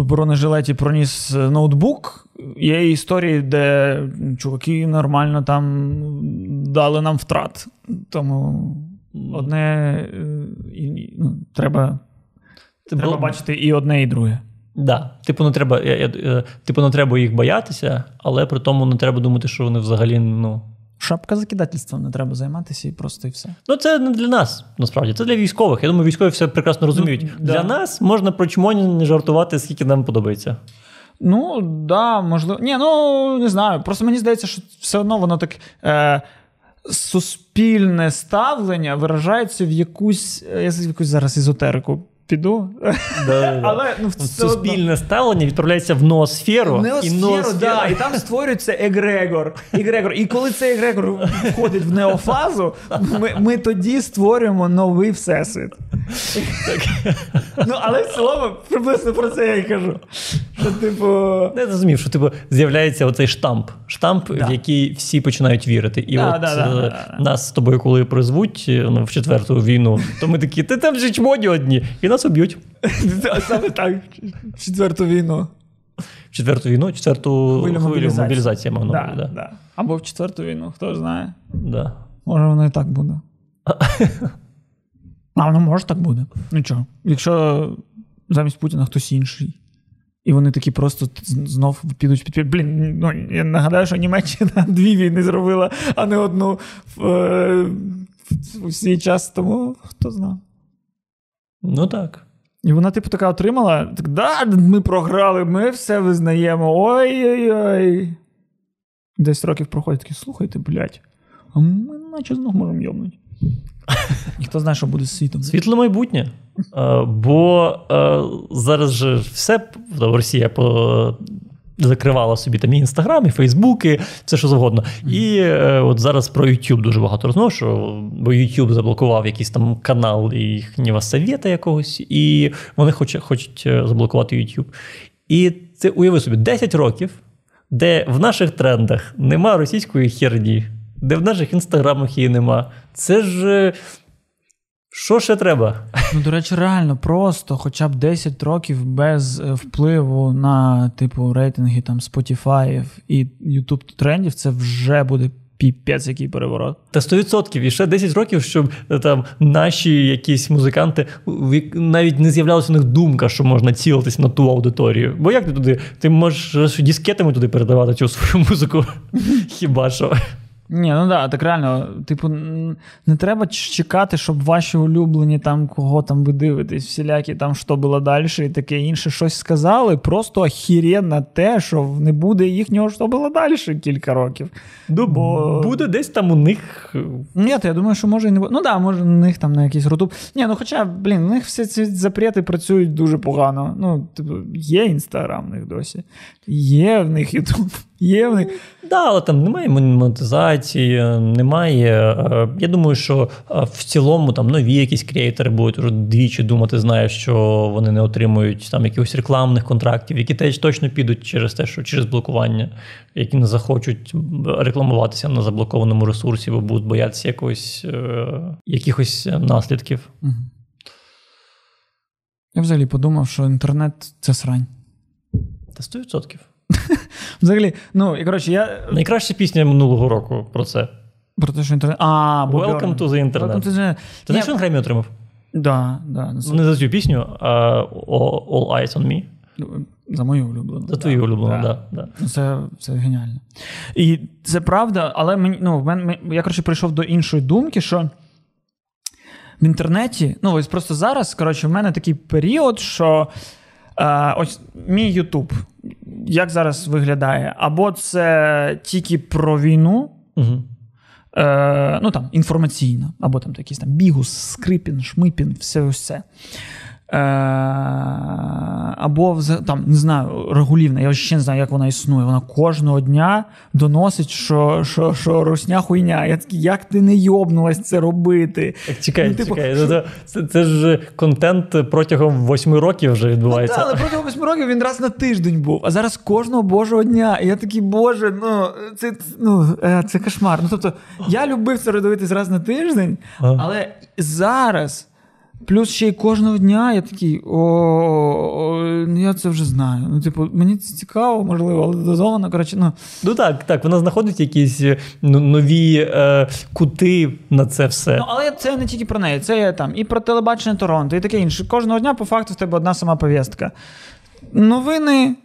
Speaker 2: бронежилеті проніс ноутбук, є історії, де чуваки нормально там дали нам втрат. Тому одне е, і, ну, треба, треба бачити і одне, і друге.
Speaker 1: Да. Типу, не треба, я, я, е, типу, не треба їх боятися, але при тому не треба думати, що вони взагалі. ну...
Speaker 2: Шапка закидательством не треба займатися і просто і все.
Speaker 1: Ну, це не для нас, насправді, це для військових. Я думаю, військові все прекрасно розуміють.
Speaker 2: Ну, да.
Speaker 1: Для нас можна про чмоні жартувати, скільки нам подобається.
Speaker 2: Ну, да, можливо. Ні, ну не знаю. Просто мені здається, що все одно воно так. Е- Суспільне ставлення виражається в якусь. е, Я в якусь зараз езотерику піду. Але ну,
Speaker 1: Суспільне ставлення відправляється в ноосферу. і
Speaker 2: Неосферу,
Speaker 1: ноосфера...
Speaker 2: да, і там створюється егрегор. егрегор. І коли цей егрегор входить в неофазу, ми, ми тоді створюємо новий всесвіт. Ну, але в цілому приблизно про це я і кажу. Що, типу.
Speaker 1: Я зрозумів, що типу, з'являється оцей штамп, штамп,
Speaker 2: Да.
Speaker 1: в який всі починають вірити. І
Speaker 2: Да,
Speaker 1: от
Speaker 2: да, да,
Speaker 1: е, нас з тобою, коли призвуть е, ну, в четверту війну, то ми такі, ти там же чмоні одні, і нас уб'ють. [laughs]
Speaker 2: Саме так. в Четверту війну.
Speaker 1: В четверту війну, четверту
Speaker 2: Хвилю мобілізації.
Speaker 1: мав на увазі, да.
Speaker 2: да. Або в четверту війну, хто знає.
Speaker 1: Да.
Speaker 2: Може, воно і так буде. [laughs] А воно може так буде. Нічого. Якщо замість Путіна хтось інший. І вони такі просто знов підуть під. Блін, ну я нагадаю, що Німеччина [laughs] дві війни зробила, а не одну в, е, в свій час, тому хто знає.
Speaker 1: Ну так.
Speaker 2: І вона, типу, така отримала: так, да, ми програли, ми все визнаємо. Ой-ой-ой. Десять років проходить такі, слухайте, блядь, а ми наче знов можемо йобнути. [laughs] І хто знає, що буде з світом.
Speaker 1: Світле майбутнє. Е, Бо е, зараз же все Росія по. Закривала собі там і інстаграм, і Фейсбуки, все що завгодно. І е, от зараз про YouTube дуже багато розмов, що бо YouTube заблокував якийсь там канал їхнього совєта якогось, і вони хочуть, хочуть е, заблокувати YouTube. І це уяви собі 10 років, де в наших трендах нема російської херні, де в наших інстаграмах її нема. Це ж. е, Що ще треба?
Speaker 2: Ну, до речі, реально просто хоча б 10 років без е, впливу на, типу, рейтинги там Spotify і YouTube трендів, це вже буде піпець, який переворот.
Speaker 1: Та 100%. І ще 10 років, щоб е, там наші якісь музиканти навіть не з'являлася у них думка, що можна цілитись на ту аудиторію. Бо як ти туди? Ти можеш дискетами туди передавати цю свою [laughs] музику? Хіба що?
Speaker 2: Ні, ну да, так реально, типу, не треба чекати, щоб ваші улюблені там, кого там ви дивитесь, всілякі там що було далі і таке інше щось сказали. Просто охіренно те, що не буде їхнього що було далі кілька років.
Speaker 1: Ну,
Speaker 2: Бо-
Speaker 1: Буде десь там у них. е,
Speaker 2: Ні, то я думаю, що може і не буде. Ну да, може, у них там на якийсь рутуб. Ні, ну хоча, блін, у них всі ці запрети працюють дуже погано. Ну, типу, є інстаграм в них досі, є в них Ютуб, є в них.
Speaker 1: Да, але там немає монетизації, немає. е, Я думаю, що е, в цілому там нові якісь креатори будуть вже двічі думати, знаєш, що вони не отримують там якихось рекламних контрактів, які теж точно підуть через те, що через блокування, які не захочуть рекламуватися на заблокованому ресурсі, бо будуть боятися якогось, е, якихось наслідків.
Speaker 2: Я взагалі подумав, що інтернет це срань.
Speaker 1: Та 100%. [laughs]
Speaker 2: Взагалі, ну і коротше, я
Speaker 1: Найкраща пісня минулого року про це.
Speaker 2: про те, що інтернет. А,
Speaker 1: Welcome to the Internet.
Speaker 2: Welcome to the...
Speaker 1: Ти знаєш, що він Гремі отримав?
Speaker 2: Да, да, за,
Speaker 1: Не за цю пісню, а All Eyes on Me.
Speaker 2: за мою улюблену.
Speaker 1: За твою улюблену,
Speaker 2: да.
Speaker 1: да. Да,
Speaker 2: Ну, Це, це геніально. І це правда, але мені, ну, в мене, я коротше прийшов до іншої думки, що в інтернеті, ну ось просто зараз, коротше, в мене такий період, що е, ось мій Ютуб, як зараз виглядає, або це тільки про війну.
Speaker 1: Угу.
Speaker 2: Е, ну там інформаційна, або там якісь там бігус, скрипін, шмипін, все ось це. Е, або там, не знаю, регулівна, я ще не знаю, як вона існує. Вона кожного дня доносить, що, що, що русня хуйня. Я такий, як ти не йобнулась це робити?
Speaker 1: Так, чекай,
Speaker 2: Ну, типу,
Speaker 1: чекай.
Speaker 2: що-
Speaker 1: Ну, це, це, це ж контент протягом восьми років вже відбувається.
Speaker 2: Ну, та, але протягом восьми років він раз на тиждень був, а зараз кожного божого дня. І я такий, боже, ну це, ну, е, це кошмар. Ну тобто, я любив це дивитись раз на тиждень, але зараз. Плюс ще й кожного дня я такий, о, ну я це вже знаю. Ну, типу, мені це цікаво, можливо, але дозовано. Коротше, ну,
Speaker 1: Ну так, так, вона знаходить якісь е, ну, нові е, кути на це все.
Speaker 2: Ну, але це не тільки про неї, це є там і про телебачення Торонто, і таке інше. Кожного дня, по факту, в тебе одна сама повістка. новини,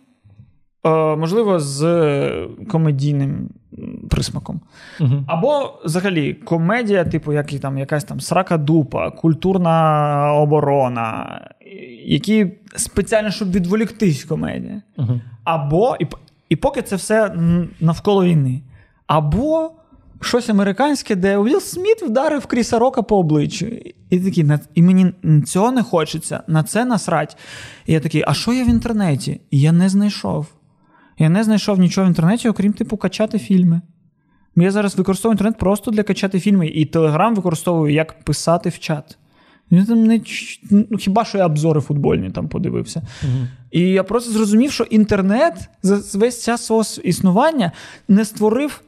Speaker 2: е, можливо, з комедійним присмаком.
Speaker 1: Угу.
Speaker 2: Або взагалі комедія, типу, як і там якась там срака дупа, культурна оборона, які спеціально, щоб відволіктись комедія.
Speaker 1: Угу.
Speaker 2: Або, і, і поки це все навколо війни. Або щось американське, де Уілл Сміт вдарив Кріса Рока по обличчю. І такий, і мені цього не хочеться, на це насрать. І я такий, а що є в інтернеті? І я не знайшов. Я не знайшов нічого в інтернеті, окрім типу качати фільми. Я зараз використовую інтернет просто для качати фільми, і Телеграм використовую як писати в чат. Я там не, ну, Хіба що я обзори футбольні там подивився.
Speaker 1: Угу.
Speaker 2: І я просто зрозумів, що інтернет за весь час свого існування не створив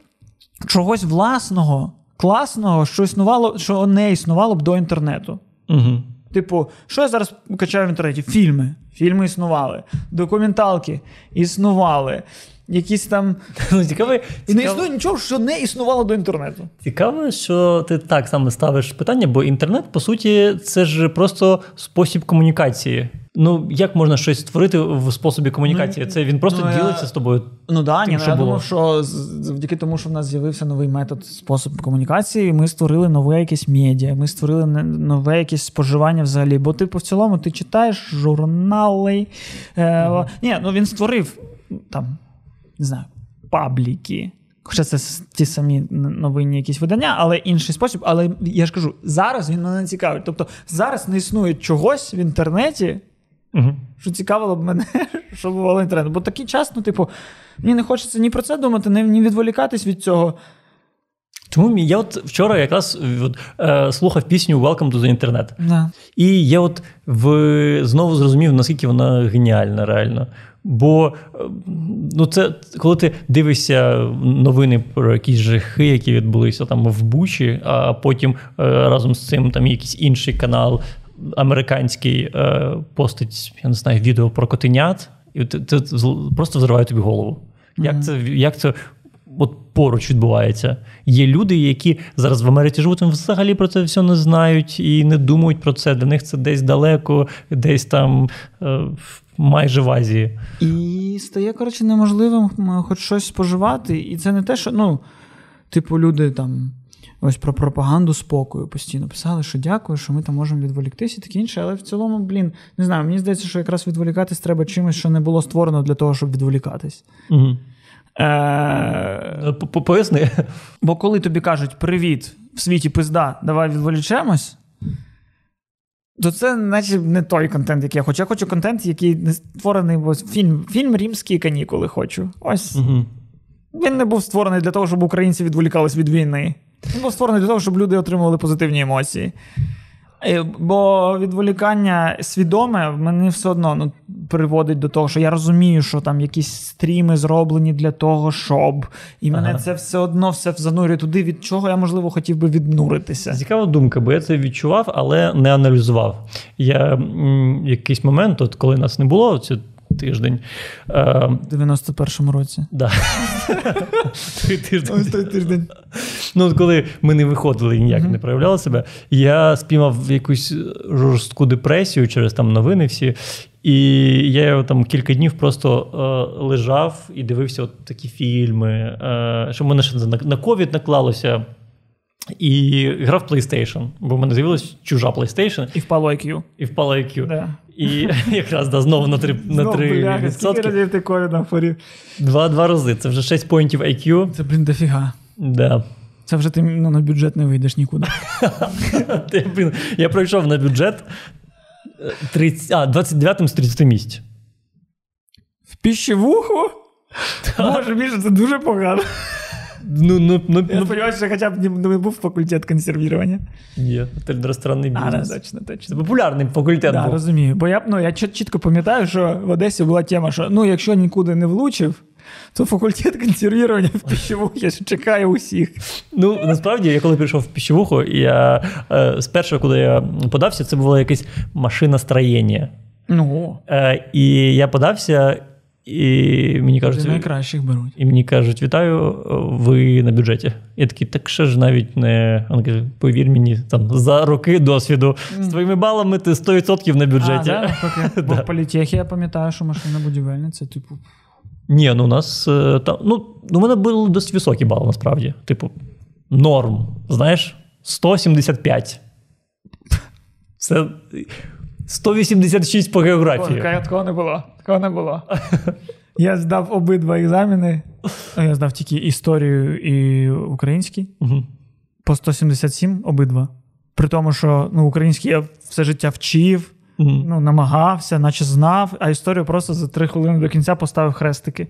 Speaker 2: чогось власного, класного, що існувало, що не існувало б до інтернету.
Speaker 1: Угу.
Speaker 2: Типу, що я зараз качаю в інтернеті? Фільми. Фільми існували, документалки існували. Якісь там. [laughs]
Speaker 1: Ну, цікаво,
Speaker 2: І не існує нічого, що не існувало до інтернету.
Speaker 1: Цікаво, що ти так саме ставиш питання, бо інтернет, по суті, це ж просто спосіб комунікації. Ну, як можна щось створити в способі комунікації? Це він просто
Speaker 2: ну,
Speaker 1: ділиться
Speaker 2: я...
Speaker 1: з тобою.
Speaker 2: Ну да,
Speaker 1: тим,
Speaker 2: ні,
Speaker 1: що
Speaker 2: я
Speaker 1: було.
Speaker 2: думав, що завдяки тому, що в нас з'явився новий метод, спосіб комунікації, ми створили нове якесь медіа, ми створили нове якесь споживання взагалі. Бо типу, в цілому ти читаєш журнали. Е, mm-hmm. Ні, ну він створив там, не знаю, пабліки. Хоча це ті самі новинні якісь видання, але інший спосіб. Але я ж кажу, зараз він мене цікавить. Тобто зараз не існує чогось в інтернеті.
Speaker 1: Угу.
Speaker 2: Що цікавило б мене, [laughs] що бувало інтернет. Бо такий час, ну, типу, мені не хочеться ні про це думати, ні, ні відволікатись від цього.
Speaker 1: Тому я от вчора якраз от, е, слухав пісню Welcome to the Internet.
Speaker 2: Да.
Speaker 1: І я от в, знову зрозумів, наскільки вона геніальна, реально. Бо ну, це коли ти дивишся новини про якісь жахи, які відбулися там в Бучі, а потім е, разом з цим там якийсь інший канал американський е, постить, я не знаю, відео про котенят, і це, це просто взриває тобі голову. Mm-hmm. Як це як це от поруч відбувається? Є люди, які зараз в Америці живуть, взагалі про це все не знають і не думають про це. Для них це десь далеко, десь там е, майже в Азії.
Speaker 2: І стає, коротше, неможливим хоч щось споживати. І це не те, що ну, типу, люди там. Ось про пропаганду спокою постійно писали, що дякую, що ми там можемо відволіктися і таке інше. Але в цілому, блін, не знаю, мені здається, що якраз відволікатись треба чимось, що не було створено для того, щоб відволікатись.
Speaker 1: Угу.
Speaker 2: Е...
Speaker 1: Поясни.
Speaker 2: Бо коли тобі кажуть привіт, в світі пизда, давай відволічемось, то це, наче, не той контент, який я хочу. Я хочу контент, який не створений, бо фільм фільм Римські канікули хочу. Ось.
Speaker 1: Угу.
Speaker 2: Він не був створений для того, щоб українці відволікались від війни. Він був створений для того, щоб люди отримували позитивні емоції. Е, бо відволікання свідоме мене все одно ну, приводить до того, що я розумію, що там якісь стріми зроблені для того, щоб. І мене ага. це все одно все занурює туди, від чого я, можливо, хотів би віднуритися.
Speaker 1: Цікава думка, бо я це відчував, але не аналізував. Я м, якийсь момент, от коли нас не було, це тиждень.
Speaker 2: У 91-му році.
Speaker 1: Да. [laughs]
Speaker 2: Ось той тиждень.
Speaker 1: Ну, коли ми не виходили і ніяк не проявляли себе, я спіймав якусь жорстку депресію через там новини всі. І я там кілька днів просто е, лежав і дивився от такі фільми. Е, що в мене ще на ковід наклалося. І грав PlayStation, бо в мене з'явилась чужа PlayStation.
Speaker 2: І впало IQ.
Speaker 1: І впало IQ.
Speaker 2: Да.
Speaker 1: І [laughs] якраз да, знову на 3 на 3 відсотки.
Speaker 2: Скільки разів ти ковідом хворів?
Speaker 1: Два, два рази. Це вже 6 поінтів IQ.
Speaker 2: Це, блін, дофіга.
Speaker 1: Да.
Speaker 2: Це вже ти ну, на бюджет не вийдеш нікуди. [laughs]
Speaker 1: Я пройшов на бюджет 30, а, 29 з 30 місць.
Speaker 2: В піщевуху? Може, більше це дуже погано.
Speaker 1: Ну, ну, ну,
Speaker 2: Я сподіваюся, що хоча б не був факультет консервірування.
Speaker 1: Ні, ресторанний бізнес.
Speaker 2: А, точно, точно.
Speaker 1: Це популярний факультет.
Speaker 2: Да,
Speaker 1: був.
Speaker 2: розумію. Бо я ну, я чітко пам'ятаю, що в Одесі була тема, що ну, якщо нікуди не влучив, то факультет консервірування в піщевухі чекає усіх.
Speaker 1: Ну, насправді, я коли прийшов в піщевуху, я е, спершу, коли я подався, це була якась машина строєння.
Speaker 2: Ну.
Speaker 1: Е, і я подався. І мені кажуть,
Speaker 2: Ти найкращих беруть.
Speaker 1: і мені кажуть, вітаю, ви на бюджеті. Я такий, так ще ж навіть не. Він каже, повір мені, там за роки досвіду з твоїми балами ти 100% на бюджеті.
Speaker 2: А, да? Бо [laughs] в політехі я пам'ятаю, що машина будівельна, це типу.
Speaker 1: Ні, ну у нас е, там. Ну, у мене були досить високі бали, насправді. Типу, норм. Знаєш, 175. Це 186 по географії.
Speaker 2: Такого, такого не було. Такого не було. [laughs] Я здав обидва екзамени. Я здав тільки історію і український.
Speaker 1: Угу.
Speaker 2: По 177 обидва. При тому, що ну, український я все життя вчив,
Speaker 1: Угу.
Speaker 2: ну, намагався, наче знав, а історію просто за три хвилини до кінця поставив хрестики.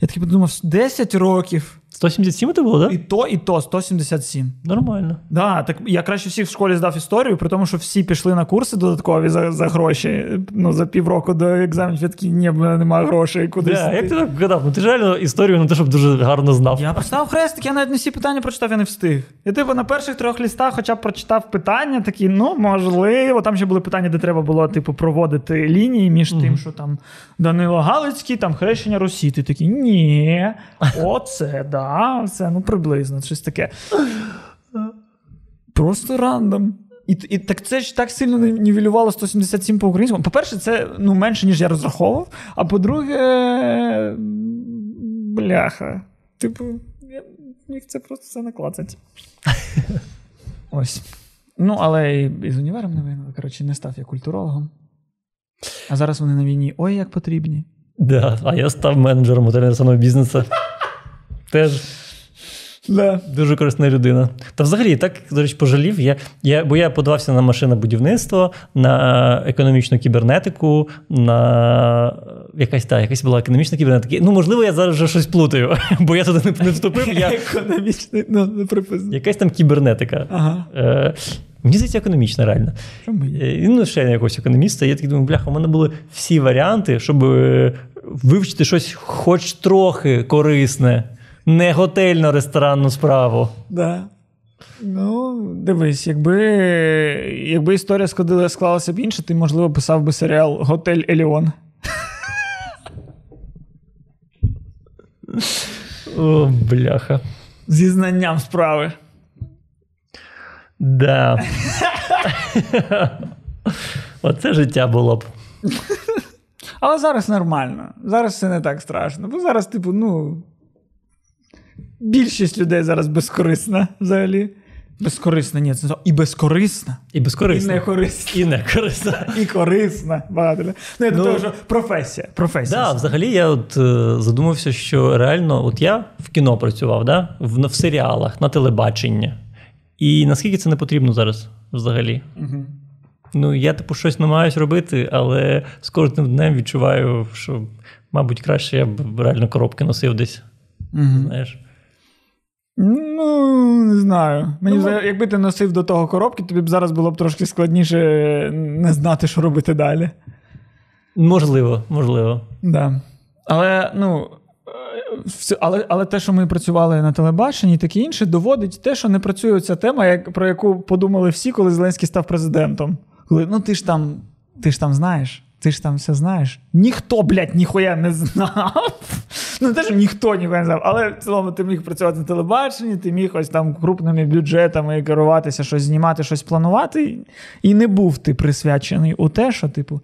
Speaker 2: Я такий подумав, 10 років.
Speaker 1: 177 це було, так?
Speaker 2: І то, і то 177.
Speaker 1: Нормально.
Speaker 2: Да, так я краще всіх в школі здав історію, при тому, що всі пішли на курси додаткові за, за гроші. Ну, за півроку до екзаменів я такий, ні, в мене немає грошей кудись.
Speaker 1: Да, як ти так гадав? Ну ти ж реально історію не те, щоб дуже гарно знав.
Speaker 2: Я поставив хрестик, я навіть не всі питання прочитав, я не встиг. Я типу на перших трьох лістах хоча б прочитав питання, такі, ну, можливо. Там ще були питання, де треба було, типу, проводити лінії між тим, що там Данило Галицький, там хрещення Русі. Ти такий, ні, оце, да, це ну приблизно, щось таке. Просто рандом. І, і так це ж так сильно нівелювало 177 по українському. По-перше, це ну, менше, ніж я розраховував. А по-друге, бляха. Типу, я міг це просто все наклацати. [laughs] Ось. Ну, але і, і з універом не винен. Коротше, не став я культурологом. А зараз вони на війні. Ой, як потрібні.
Speaker 1: Да, а я став менеджером готельного бізнесу. Теж
Speaker 2: Да.
Speaker 1: дуже корисна людина. Та взагалі, так, до речі, пожалів. Я, я, бо я подавався на машинобудівництво, на економічну кібернетику, на якась та, якась була економічна кібернетика. Ну, можливо, я зараз вже щось плутаю, [laughs] бо я туди не, не вступив. Я...
Speaker 2: Економічний, ну, не приписано.
Speaker 1: Якась там кібернетика.
Speaker 2: Ага.
Speaker 1: Е, мені здається, економічна реально.
Speaker 2: Чому?
Speaker 1: Е, Ну, ще не якогось економіста. Я такий думаю, бляха, у мене були всі варіанти, щоб е, вивчити щось хоч трохи корисне, не готельно-ресторанну справу.
Speaker 2: Да. Ну, дивись, якби, якби історія склалася б інше, ти, можливо, писав би серіал Готель Еліон.
Speaker 1: О, бляха.
Speaker 2: Зі знанням справи.
Speaker 1: Да. Оце життя було б.
Speaker 2: Але зараз нормально. Зараз все не так страшно. Бо зараз, типу, ну. Більшість людей зараз безкорисна взагалі. Безкорисна, ні, це не то. і безкорисна,
Speaker 1: І
Speaker 2: і не корисна,
Speaker 1: І не корисно.
Speaker 2: і корисна. Багато. Ну, я до
Speaker 1: Ну,
Speaker 2: того, що професія. професія.
Speaker 1: Да, взагалі я от е, задумався, що реально, от я в кіно працював, да? в, в серіалах, на телебаченні. І наскільки це не потрібно зараз взагалі?
Speaker 2: Угу.
Speaker 1: Ну, я, типу, щось намагаюсь робити, але з кожним днем відчуваю, що, мабуть, краще я б реально коробки носив десь.
Speaker 2: Угу.
Speaker 1: Знаєш.
Speaker 2: Ну, не знаю. Мені
Speaker 1: Ну,
Speaker 2: здається, якби ти носив до того коробки, тобі б зараз було б трошки складніше не знати, що робити далі.
Speaker 1: Можливо, можливо.
Speaker 2: Да. Але, ну. е, Але, але те, що ми працювали на телебаченні і таке інше, доводить те, що не працює ця тема, як, про яку подумали всі, коли Зеленський став президентом. Коли, ну ти ж там, ти ж там знаєш, ти ж там все знаєш. Ніхто, блядь, ніхуя не знав. Ну, не те, що ніхто ніхуя не знав, але в цілому ти міг працювати на телебаченні, ти міг ось там крупними бюджетами керуватися, щось знімати, щось планувати. І не був ти присвячений у те, що, типу,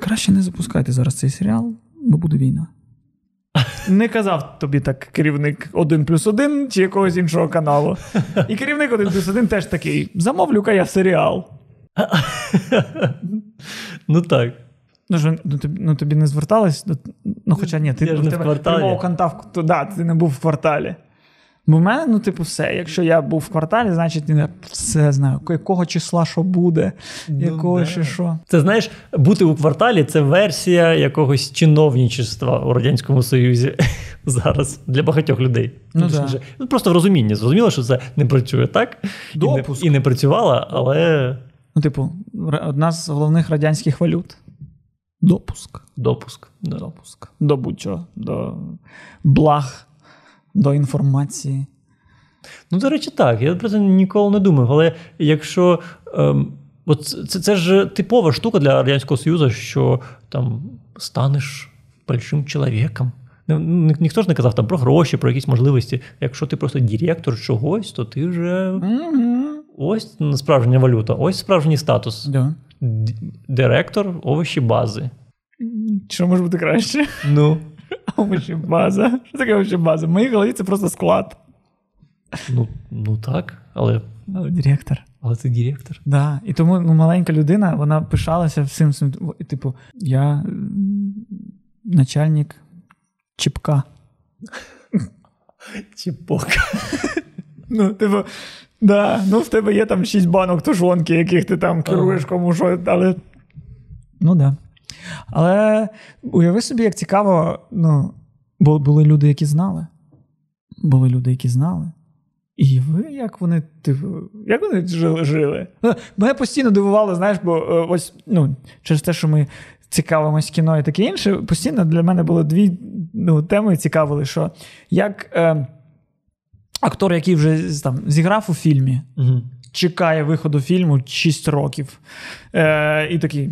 Speaker 2: краще не запускайте зараз цей серіал, бо буде війна. Не казав тобі так керівник 1 плюс 1 чи якогось іншого каналу. І керівник 1 плюс 1 теж такий: замовлю-ка я серіал.
Speaker 1: Ну так.
Speaker 2: Ну, що, ну, тобі, ну тобі не звертались? до- Ну, хоча ні, ти
Speaker 1: Я ж не в
Speaker 2: тебе
Speaker 1: кварталі.
Speaker 2: прямого контакту, да, ти не був в кварталі. Бо в мене, ну, типу, все. Якщо я був в кварталі, значить я все знаю, якого числа що буде, якого
Speaker 1: да.
Speaker 2: ще що.
Speaker 1: Це знаєш, бути у кварталі це версія якогось чиновничества у Радянському Союзі [laughs] зараз для багатьох людей.
Speaker 2: Ну, да.
Speaker 1: ну, просто в розумінні. Зрозуміло, що це не працює так. І не,
Speaker 2: Допуск.
Speaker 1: і не працювало, але
Speaker 2: Ну, типу, одна з головних радянських валют. Допуск.
Speaker 1: допуск. Да.
Speaker 2: Допуск. До будь-чого. До благ, до інформації.
Speaker 1: Ну, до речі, так. Я про це ніколи не думав. Але якщо. Ем, от це, це ж типова штука для Радянського Союзу, що там станеш большим чоловіком. Ніхто ж не казав там про гроші, про якісь можливості. Якщо ти просто директор чогось, то ти вже
Speaker 2: Угу.
Speaker 1: Ось справжня валюта, ось справжній статус.
Speaker 2: Да.
Speaker 1: Директор овочі бази.
Speaker 2: Що може бути краще?
Speaker 1: Ну, [laughs]
Speaker 2: Овочі база. Що таке овочі база? В моїй голові це просто склад.
Speaker 1: ну, ну так, але,
Speaker 2: Але директор.
Speaker 1: але ти директор.
Speaker 2: Да. І тому ну, маленька людина, вона пишалася всім. Типу, я начальник чіпка.
Speaker 1: Чіпок. [laughs]
Speaker 2: Ну, типу, да, ну в тебе є там шість банок тушонки, яких ти там керуєш кому що, але. Ну да. Але уяви собі, як цікаво, ну, бо були люди, які знали. Були люди, які знали. І ви, як вони, типу, як вони жили? жили? Ну, мене постійно дивувало, знаєш, бо е, ось ну, через те, що ми цікавимось кіно і таке інше, постійно для мене було дві ну, теми цікавили, що як е, актор, який вже там, зіграв у фільмі,
Speaker 1: Угу.
Speaker 2: чекає виходу фільму 6 років. Е, і такий.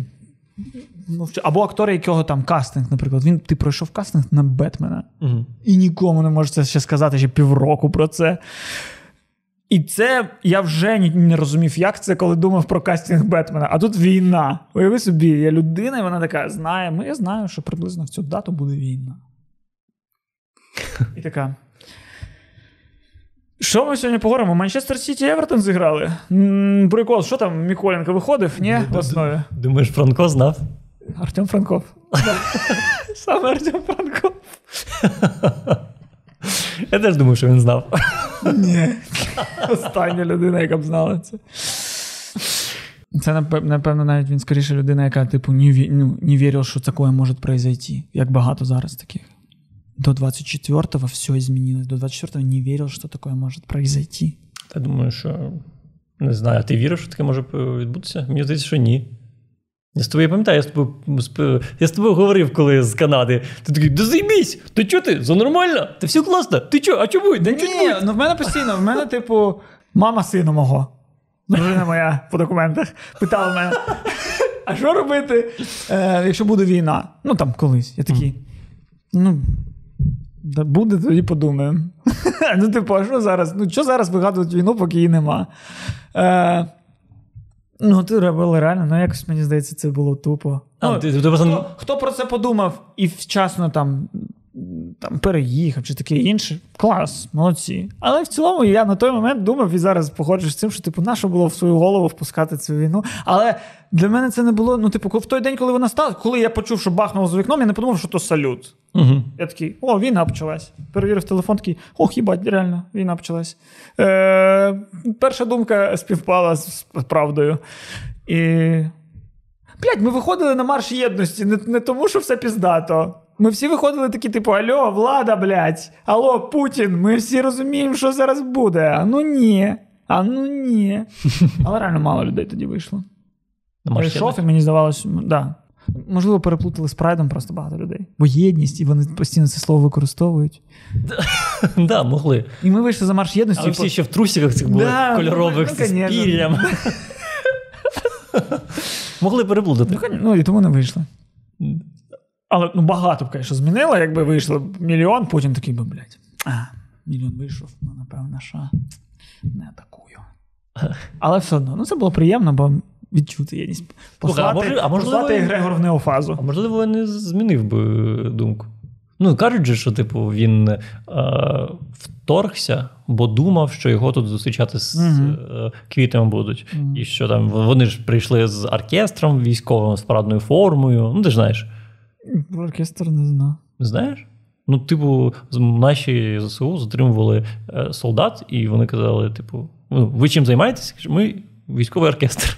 Speaker 2: Ну, або актор, якого там кастинг, наприклад, він ти пройшов кастинг на Бетмена.
Speaker 1: Угу.
Speaker 2: І нікому не можете ще сказати ще півроку про це. І це я вже не розумів, як це, коли думав про кастинг Бетмена. А тут війна. Уяви собі, є людина, і вона така знає. Ну, я знаю, що приблизно в цю дату буде війна. [laughs] І така. Що ми сьогодні поговоримо? Манчестер Сіті Евертон зіграли. Прикол, що там Миколенко виходив? Ні, в основі.
Speaker 1: Думаєш, Франко знав?
Speaker 2: Артем Франков. [laughs] Саме Артем Франков.
Speaker 1: Я теж думаю, що він знав.
Speaker 2: Ні. Остання людина, яка б знала це. Це, напевно, навіть він скоріше людина, яка, типу, не, ну, не вірив, що таке може произойти. Як багато зараз таких. До 24-го все змінилось. До 24-го не вірив, що таке може произойти.
Speaker 1: Я думаю, що не знаю, а ти віриш, що таке може відбутися? Мені здається, що ні. Я з тобою я пам'ятаю, я з тобою, я з тобою говорив, коли з Канади. Ти такий, да займись! Ти чого ти? За нормально? Ти все класно? Ти чого? А чому? Да
Speaker 2: Ні, ну в мене постійно, в мене, типу, мама сину мого. Дружина моя по документах питала мене. А що робити, е, якщо буде війна? Ну там колись. Я такий. Ну, да буде, тоді подумаємо. [laughs] ну, типу, а що зараз? Ну, що зараз вигадувати війну, поки її нема? Е, ну, ти робили реально, ну якось мені здається, це було тупо.
Speaker 1: А,
Speaker 2: Ну,
Speaker 1: ти- ти просто-
Speaker 2: хто, хто про це подумав і вчасно там, там переїхав чи таке інше, клас, молодці. Але в цілому я на той момент думав і зараз походжу з цим, що типу, нащо було в свою голову впускати цю війну. Але для мене це не було. Ну, типу, в той день, коли вона стала, коли я почув, що бахнуло за вікном, я не подумав, що то салют.
Speaker 1: Угу.
Speaker 2: Я такий, о, війна почалась. Перевірив телефон, такий, ох, їбать, реально, війна почалась. Е, перша думка співпала з, правдою. І. Блять, ми виходили на марш єдності, не, не тому, що все піздато. Ми всі виходили такі, типу, алло, влада, блядь, алло, Путін, ми всі розуміємо, що зараз буде. А ну ні. А ну ні. [laughs] Але реально мало людей тоді вийшло. Прийшов, і мені здавалося, да. Можливо, переплутали з прайдом просто багато людей. Бо єдність, і вони постійно це слово використовують. [laughs]
Speaker 1: Да, могли.
Speaker 2: І ми вийшли за марш єдності.
Speaker 1: А
Speaker 2: і
Speaker 1: всі ще в трусиках цих були кольорових
Speaker 2: ну,
Speaker 1: з пір'ям. [laughs] Могли переплутати.
Speaker 2: Ну, Ну, і тому не вийшли. Але ну, багато б, звісно, змінило, якби вийшло мільйон, потім такий би, блядь. А, мільйон вийшов, ну, напевно, що не атакую. [laughs] Але все одно, ну це було приємно, бо відчути єдність. Послати,
Speaker 1: може- а можливо,
Speaker 2: послати Грегор в неофазу.
Speaker 1: А можливо, я не змінив би думку. Ну, кажуть же, що типу, він е, вторгся, бо думав, що його тут зустрічати з е, квітами будуть.
Speaker 2: Мгм.
Speaker 1: І що там вони ж прийшли з оркестром військовим, з парадною формою. Ну, ти ж знаєш.
Speaker 2: Про оркестр не знаю.
Speaker 1: Не знаєш? Ну, типу, наші ЗСУ затримували е, солдат, і вони казали: типу, ну, ви чим займаєтесь? Ми військовий оркестр.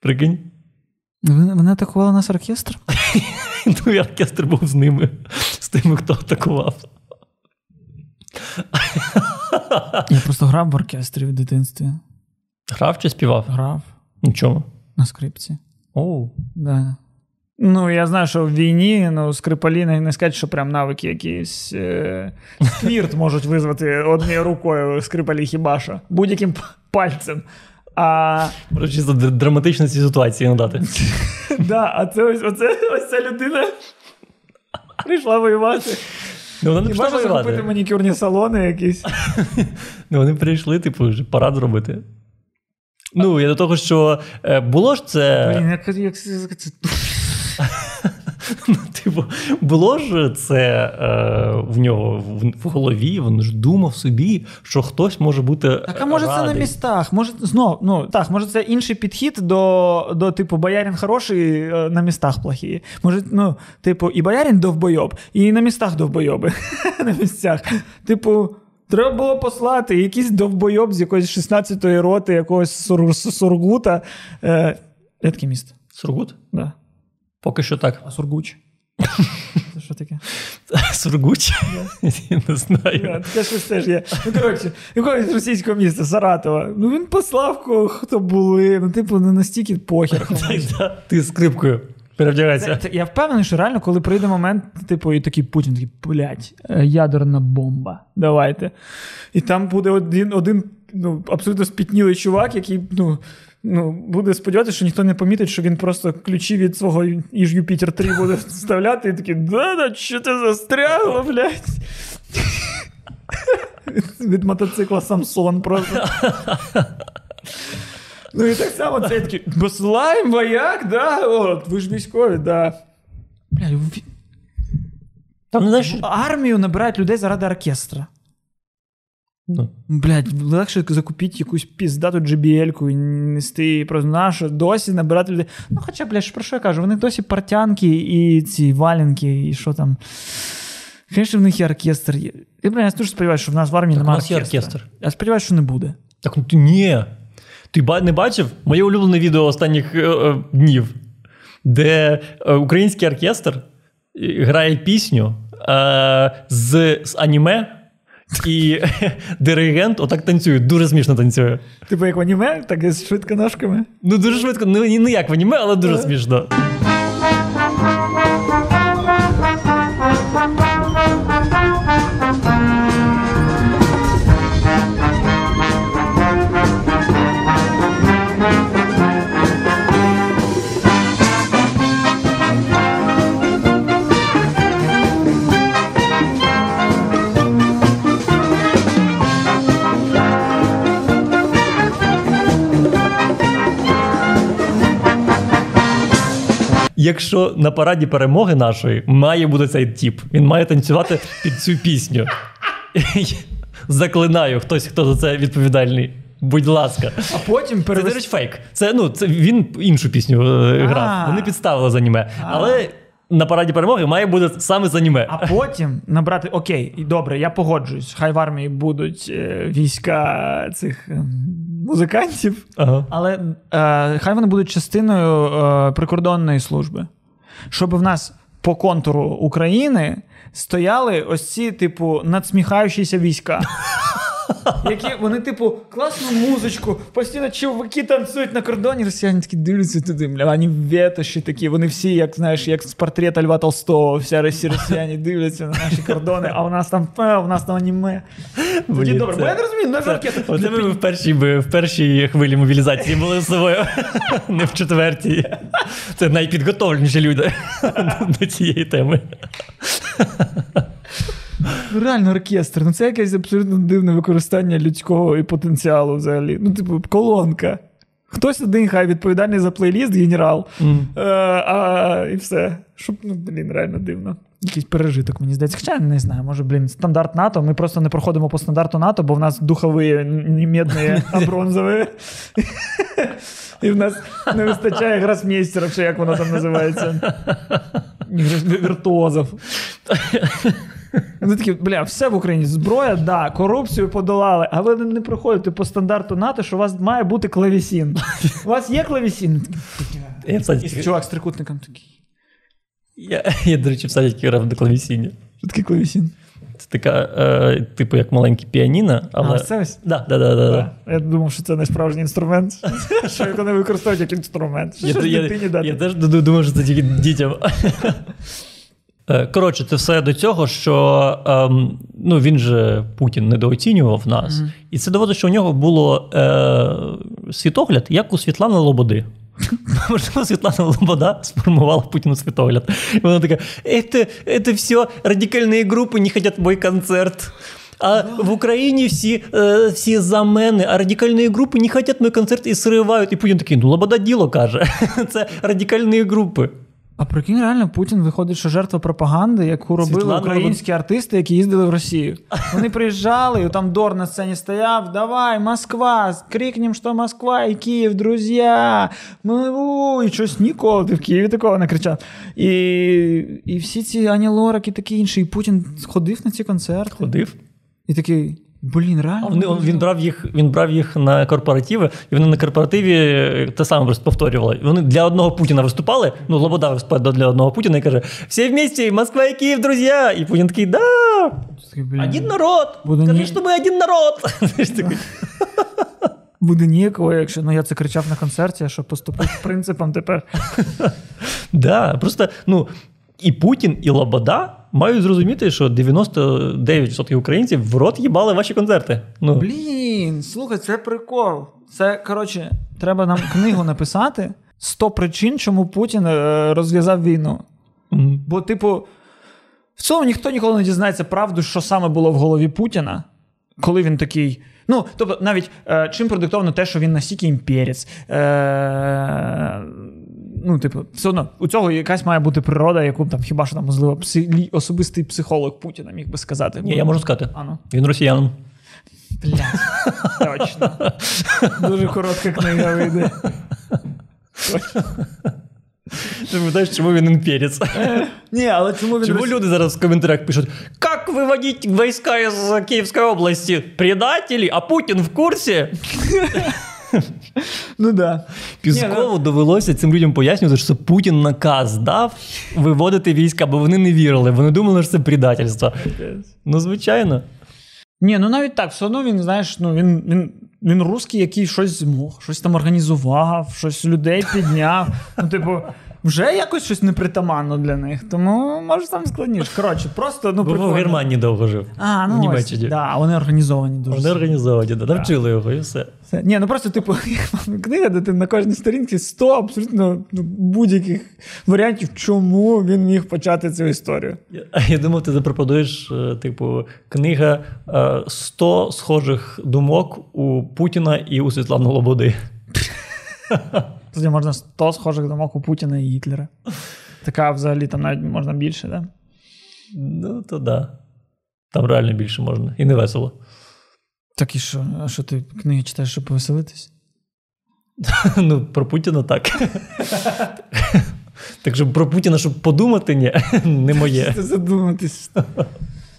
Speaker 1: Прикинь.
Speaker 2: Вони, атакували нас оркестр? [laughs]
Speaker 1: Ну, і оркестр був з ними, з тими, хто атакував.
Speaker 2: Я просто грав в оркестрі в дитинстві.
Speaker 1: Грав чи співав?
Speaker 2: Грав
Speaker 1: Нічого.
Speaker 2: на скрипці.
Speaker 1: Оу.
Speaker 2: Да. Ну, я знаю, що в війні ну, скрипалі не, не сказати, що прям навики якісь. Е... Сквірт можуть визвати однією рукою скрипалі хіба що. Будь-яким пальцем. А
Speaker 1: Може, чисто д- драматичні ці ситуації надати. [laughs]
Speaker 2: да, а це ось, оце, ось ця людина прийшла воювати.
Speaker 1: Ну, вони не
Speaker 2: можна
Speaker 1: воювати.
Speaker 2: зробити манікюрні салони якісь. [laughs]
Speaker 1: Ну, вони прийшли, типу, вже парад зробити. Ну, я до того, що е, було ж це.
Speaker 2: Блін, як це. [laughs] [laughs]
Speaker 1: Ну, типу, було ж це е, в нього в, в голові, він ж думав собі, що хтось може бути.
Speaker 2: Так, а може це на містах? Може, знов, ну так, може це інший підхід до, до типу, боярин хороший, е, на містах плохі. Може, ну, типу, і боярин довбойоб, і на містах довбойоби. [laughs] на місцях. Типу, треба було послати якийсь довбойоб з якоїсь 16-ї роти, якогось Сур- Сургута. Е, є місто?
Speaker 1: Сургут?
Speaker 2: Да.
Speaker 1: Поки що так.
Speaker 2: А Сургуч? Це що таке? [laughs]
Speaker 1: Сургут? Я не знаю.
Speaker 2: Це щось теж є. Ну, коротше, якогось російського міста, Саратова. Ну він послав кого хто були. Ну, типу, не настільки похер. [laughs]
Speaker 1: Ти скрипкою перевдягайся.
Speaker 2: Це, це, я впевнений, що реально, коли прийде момент, типу, і такий Путін такий, блядь, е, ядерна бомба. Давайте. І там буде один, один ну, абсолютно спітнілий чувак, який ну, ну, буде сподіватися, що ніхто не помітить, що він просто ключі від свого Іж Юпітер 3 буде вставляти, і такий, да, да, що ти застрягло, блядь. Від мотоцикла Самсон просто. Ну і так само цей такий, Баслайм, вояк, да? От, ви ж військові, да. Блядь, в-
Speaker 1: Там знаєш.
Speaker 2: армію набирають людей заради оркестра.
Speaker 1: Ну,
Speaker 2: Блядь, легше закупити якусь піздату JBL-ку і нести просто нашу, досі набирати людей. Ну, хоча, блядь, про що я кажу? Вони досі портянки і ці валенки, і що там. Звісно, в них є оркестр. Я, блядь, я дуже сподіваюся, що в нас в армії
Speaker 1: Так у
Speaker 2: немає
Speaker 1: нас є оркестр.
Speaker 2: Я сподіваюся, що не буде.
Speaker 1: так ну ти ні. Ти не бачив моє улюблене відео останніх е, е, днів, де е, український оркестр е, грає пісню е, з, з аніме, і [laughs] диригент отак танцює, дуже смішно танцює.
Speaker 2: Типу, як в аніме, так і з швидконожками.
Speaker 1: Ну, дуже швидко, ну, не як в аніме, але дуже смішно. Якщо на параді перемоги нашої має бути цей тіп, він має танцювати під цю пісню. [laughs] Заклинаю, хтось, хто за це відповідальний. Будь ласка.
Speaker 2: А потім
Speaker 1: Це, до речі, фейк. Це, ну, це він іншу пісню е, грав. Вони підставили за аніме. Але на параді перемоги має бути саме з аніме.
Speaker 2: А потім набрати окей, і добре, я погоджуюсь. Хай в армії будуть е, війська цих е, музикантів,
Speaker 1: Ага.
Speaker 2: але е, хай вони будуть частиною е, прикордонної служби. Щоб в нас по контуру України стояли ось ці, типу, надсміхаючіся війська. Які вони, типу, класну музичку, постійно чуваки танцюють на кордоні, росіяни такі дивляться туди, бля, вони ветоші такі, вони всі, як знаєш, як з портрета Льва Толстого, вся росі росіяни дивляться на наші кордони, а у нас там е, у нас там аніме. Тоді добре,
Speaker 1: це-
Speaker 2: бо я не розумію, на
Speaker 1: Це, оце ми в першій, в першій хвилі мобілізації були з собою, [laughs] не в четвертій. Це найпідготовленіші люди [laughs] до цієї теми.
Speaker 2: Ну, реально оркестр. Ну це якесь абсолютно дивне використання людського і потенціалу взагалі. Ну, типу, колонка. Хтось один хай відповідальний за плейліст, генерал. Е, а, і все. Щоб, ну, блін, реально дивно. Якийсь пережиток, мені здається. Хоча не знаю, може, блін, стандарт НАТО. Ми просто не проходимо по стандарту НАТО, бо в нас духові не медні, [laughs] а бронзові. І в нас не вистачає гросмейстерів, чи як воно там називається. Віртуозів. Вони такі, бля, все в Україні. Зброя, да, корупцію подолали, а ви не проходите по стандарту НАТО, що у вас має бути клавісін. У вас є клавісін?
Speaker 1: Я,
Speaker 2: І чувак з трикутником такий.
Speaker 1: я, я, до речі, в садіки грав на клавісіні.
Speaker 2: Що таке клавісін?
Speaker 1: Це така, е, типу, як маленьке піаніно, але.
Speaker 2: А, це ось?
Speaker 1: Да, да, да, да, да.
Speaker 2: Я думав, що це не справжній інструмент. [laughs] Що його не використовують як інструмент. Що
Speaker 1: Я,
Speaker 2: ж
Speaker 1: я,
Speaker 2: дитині
Speaker 1: я, теж ду- думав, що це тільки дітям. [laughs] Е, Коротше, це все до цього, що ем, ну, він же Путін недооцінював нас,
Speaker 2: Мгм.
Speaker 1: і це доводить, що у нього було е, світогляд, як у Світлани Лободи. [laughs] Можливо, Світлана Лобода сформувала Путіну світогляд. І вона така: це, все радикальні групи не хочуть мой концерт. А в Україні всі, е, всі за мене, а радикальні групи не хочуть мій концерт і сривають. І Путін такий, ну Лобода діло каже. [laughs] Це радикальні групи.
Speaker 2: А прикинь, реально, Путін виходить, що жертва пропаганди, яку робили
Speaker 1: Світлана
Speaker 2: українські артисти, які їздили в Росію. Вони приїжджали, і там Дор на сцені стояв. Давай, Москва! Крикнем, що Москва і Київ, друзі! Ми у, і щось ніколи ти в Києві такого не кричав. І, і всі ці Ані Лорак і такі інші. І Путін ходив на ці концерти.
Speaker 1: Ходив.
Speaker 2: І такий, блін, реально.
Speaker 1: Вони, він, брав їх, він брав їх на корпоративи, і вони на корпоративі те саме просто повторювали. Вони для одного Путіна виступали. Ну, Лобода виступає для одного Путіна і каже: всі вместе, Москва і Київ, друзі! І Путін такий, да, один народ!
Speaker 2: Буду
Speaker 1: Скажи,
Speaker 2: ні-
Speaker 1: що ми один народ! [laughs] [laughs]
Speaker 2: Буде ніяково, якщо ну, я це кричав на концерті, що поступив принципом тепер. [laughs]
Speaker 1: да, просто, ну, і Путін, і Лобода мають зрозуміти, що 99% українців в рот їбали ваші концерти. Ну,
Speaker 2: Блін, слухай, це прикол. Це, коротше, треба нам книгу написати 100 причин, чому Путін е, розв'язав війну. Бо, типу, в цьому ніхто ніколи не дізнається правду, що саме було в голові Путіна, коли він такий. Ну, тобто, навіть е, чим продиктовано те, що він настільки імперець. Е, ну, типу, все одно, у цього якась має бути природа, яку там хіба що там, можливо, псі, особистий психолог Путіна міг би сказати.
Speaker 1: ні, я можу сказати.
Speaker 2: А, ну.
Speaker 1: Він росіянин.
Speaker 2: Блядь, точно. Дуже коротка книга вийде.
Speaker 1: Ти пам'ятаєш, чому він імперець?
Speaker 2: Ні, але чому він
Speaker 1: Чому люди зараз в коментарях пишуть, как выводить войска из Киевской области? Предатели, а Путін в курсі? [laughs]
Speaker 2: Ну да.
Speaker 1: Піскову довелося цим людям пояснювати, що Путін наказ дав виводити війська, бо вони не вірили. Вони думали, що це предательство. Ну, звичайно.
Speaker 2: Ні, ну навіть так, все одно він, знаєш, ну він, він, він русський, який щось змог, щось там організував, щось людей підняв. Ну, типу, вже якось щось непритаманно для них. Тому може там складніше. Коротше, просто ну
Speaker 1: Бо в. Германії довго жив.
Speaker 2: А, ну
Speaker 1: в
Speaker 2: ось,
Speaker 1: Німеччині.
Speaker 2: да, вони організовані дуже.
Speaker 1: Вони організовані, да, навчили його і все.
Speaker 2: Це- Ні, ну просто, типу, [laughs] книга, де ти на кожній сторінці 100 абсолютно ну, будь-яких варіантів, чому він міг почати цю історію.
Speaker 1: Я, [laughs] я думав, ти запропонуєш, е, типу, книга е, 100 схожих думок у Путіна і у Світлану Лободи. [laughs]
Speaker 2: Тоді можна 100 схожих думок у Путіна і Гітлера. Така взагалі там навіть можна більше, да?
Speaker 1: Ну, то да. Там реально більше можна. І не весело.
Speaker 2: Так і що? А що ти книги читаєш, щоб повеселитись? [laughs]
Speaker 1: Ну, про Путіна так. Так що про Путіна, щоб подумати, ні, не моє. [laughs]
Speaker 2: Задуматись.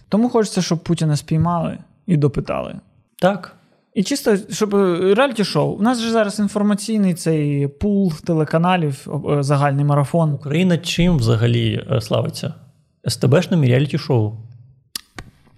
Speaker 2: Тому хочеться, щоб Путіна спіймали і допитали.
Speaker 1: Так.
Speaker 2: І чисто, щоб е, реаліті-шоу. У нас же зараз інформаційний цей пул телеканалів, е, загальний марафон.
Speaker 1: Україна чим взагалі е, славиться? СТБшним реаліті-шоу.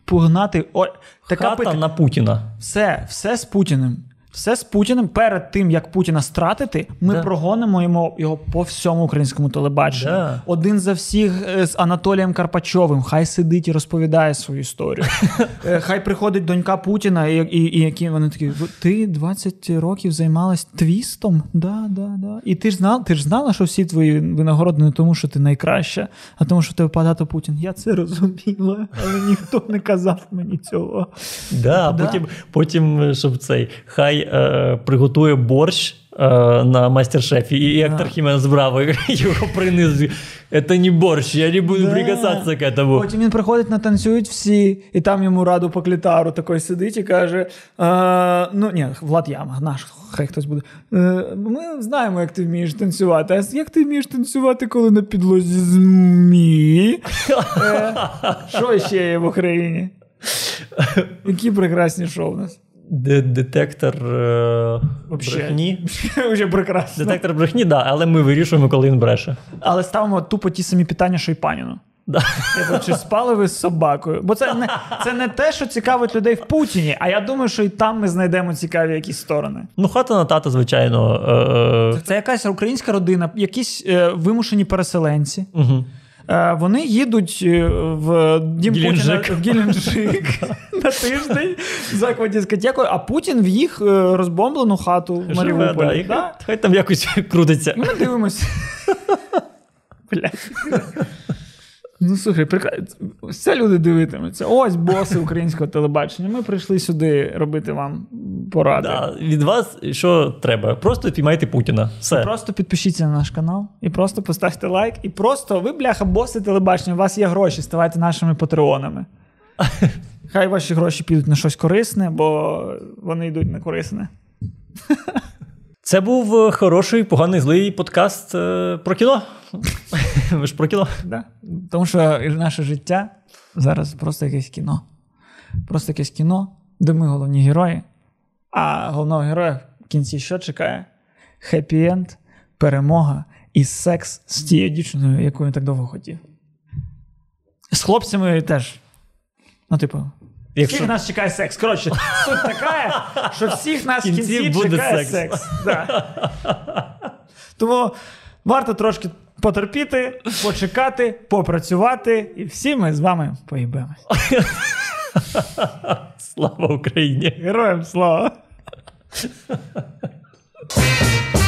Speaker 2: Погнати. О, така
Speaker 1: Хата
Speaker 2: пит-
Speaker 1: на Путіна.
Speaker 2: Все, все з Путіним. Все з Путіним. Перед тим, як Путіна стратити, ми
Speaker 1: Да.
Speaker 2: прогонимо йому його по всьому українському телебаченню.
Speaker 1: Да.
Speaker 2: Один за всіх е, з Анатолієм Карпачовим. Хай сидить і розповідає свою історію. [laughs] Е, Хай приходить донька Путіна, і, і, і які вони такі: ти 20 років займалась твістом? Да, да, да. І ти ж знала, ти ж знала, що всі твої винагороди не тому, що ти найкраща, а тому, що тебе багато Путін. Я це розуміла, але ніхто не казав мені цього.
Speaker 1: Да,
Speaker 2: Да.
Speaker 1: Потім, потім, е, щоб цей, хай е, приготує борщ е, на мастер-шефі, і Ектор Хіменес Браво [laughs] його принизує. Це не борщ, я не буду
Speaker 2: Да.
Speaker 1: прикасатися к этому.
Speaker 2: Потім він приходить на танцюють всі, і там йому раду по клітару такий сидить і каже: е, ну ні, Влад Яма, наш, хай хтось буде. Е, ми знаємо, як ти вмієш танцювати. А як ти вмієш танцювати, коли на підлозі змі? Е, [laughs] що ще є в Україні? Які прекрасні шоу у нас.
Speaker 1: Де- Детектор е,
Speaker 2: Вообще.
Speaker 1: брехні. [laughs]
Speaker 2: Вже прекрасно.
Speaker 1: Детектор брехні, да, але ми вирішуємо, коли він бреше.
Speaker 2: Але ставимо тупо ті самі питання, що й паніну.
Speaker 1: Да.
Speaker 2: Типу, чи спали ви з собакою? Бо це не, це не те, що цікавить людей в Путіні, а я думаю, що і там ми знайдемо цікаві якісь сторони.
Speaker 1: Ну, хата на тата, звичайно. Е,
Speaker 2: Це якась українська родина, якісь е, вимушені переселенці.
Speaker 1: угу.
Speaker 2: Е, Вони їдуть е, в дім Путіна в Геленджик [laughs] на тиждень закладі дискотекою, а Путін в їх е, розбомблену хату в Маріуполі.
Speaker 1: Хай, там якось [laughs] крутиться.
Speaker 2: Ми дивимося. [laughs] Ну, слухай, прекрасно. Все люди дивитимуться. Ось боси українського телебачення. Ми прийшли сюди робити вам поради.
Speaker 1: Да, від вас що треба? Просто піймайте Путіна. Все.
Speaker 2: Просто підпишіться на наш канал і просто поставте лайк. І просто ви, бляха, боси телебачення, у вас є гроші, ставайте нашими патреонами. [laughs] Хай ваші гроші підуть на щось корисне, бо вони йдуть на корисне. [laughs]
Speaker 1: Це був е, хороший, поганий, злий подкаст е, про кіно. [laughs] Ви ж про кіно.
Speaker 2: Да? Тому що наше життя зараз просто якесь кіно. Просто якесь кіно, де ми головні герої, а головного героя в кінці що чекає? Хеппі-енд, перемога і секс з тією дівчиною, яку він так довго хотів. З хлопцями теж. Ну, типу,
Speaker 1: Якщо-
Speaker 2: всіх нас чекає секс. Коротше, суть така, що всіх нас в кінці
Speaker 1: буде
Speaker 2: чекає
Speaker 1: секс.
Speaker 2: секс. Да. [laughs] Тому варто трошки потерпіти, почекати, попрацювати, і всі ми з вами поїбемось. [laughs]
Speaker 1: Слава Україні!
Speaker 2: Героям слава! [laughs]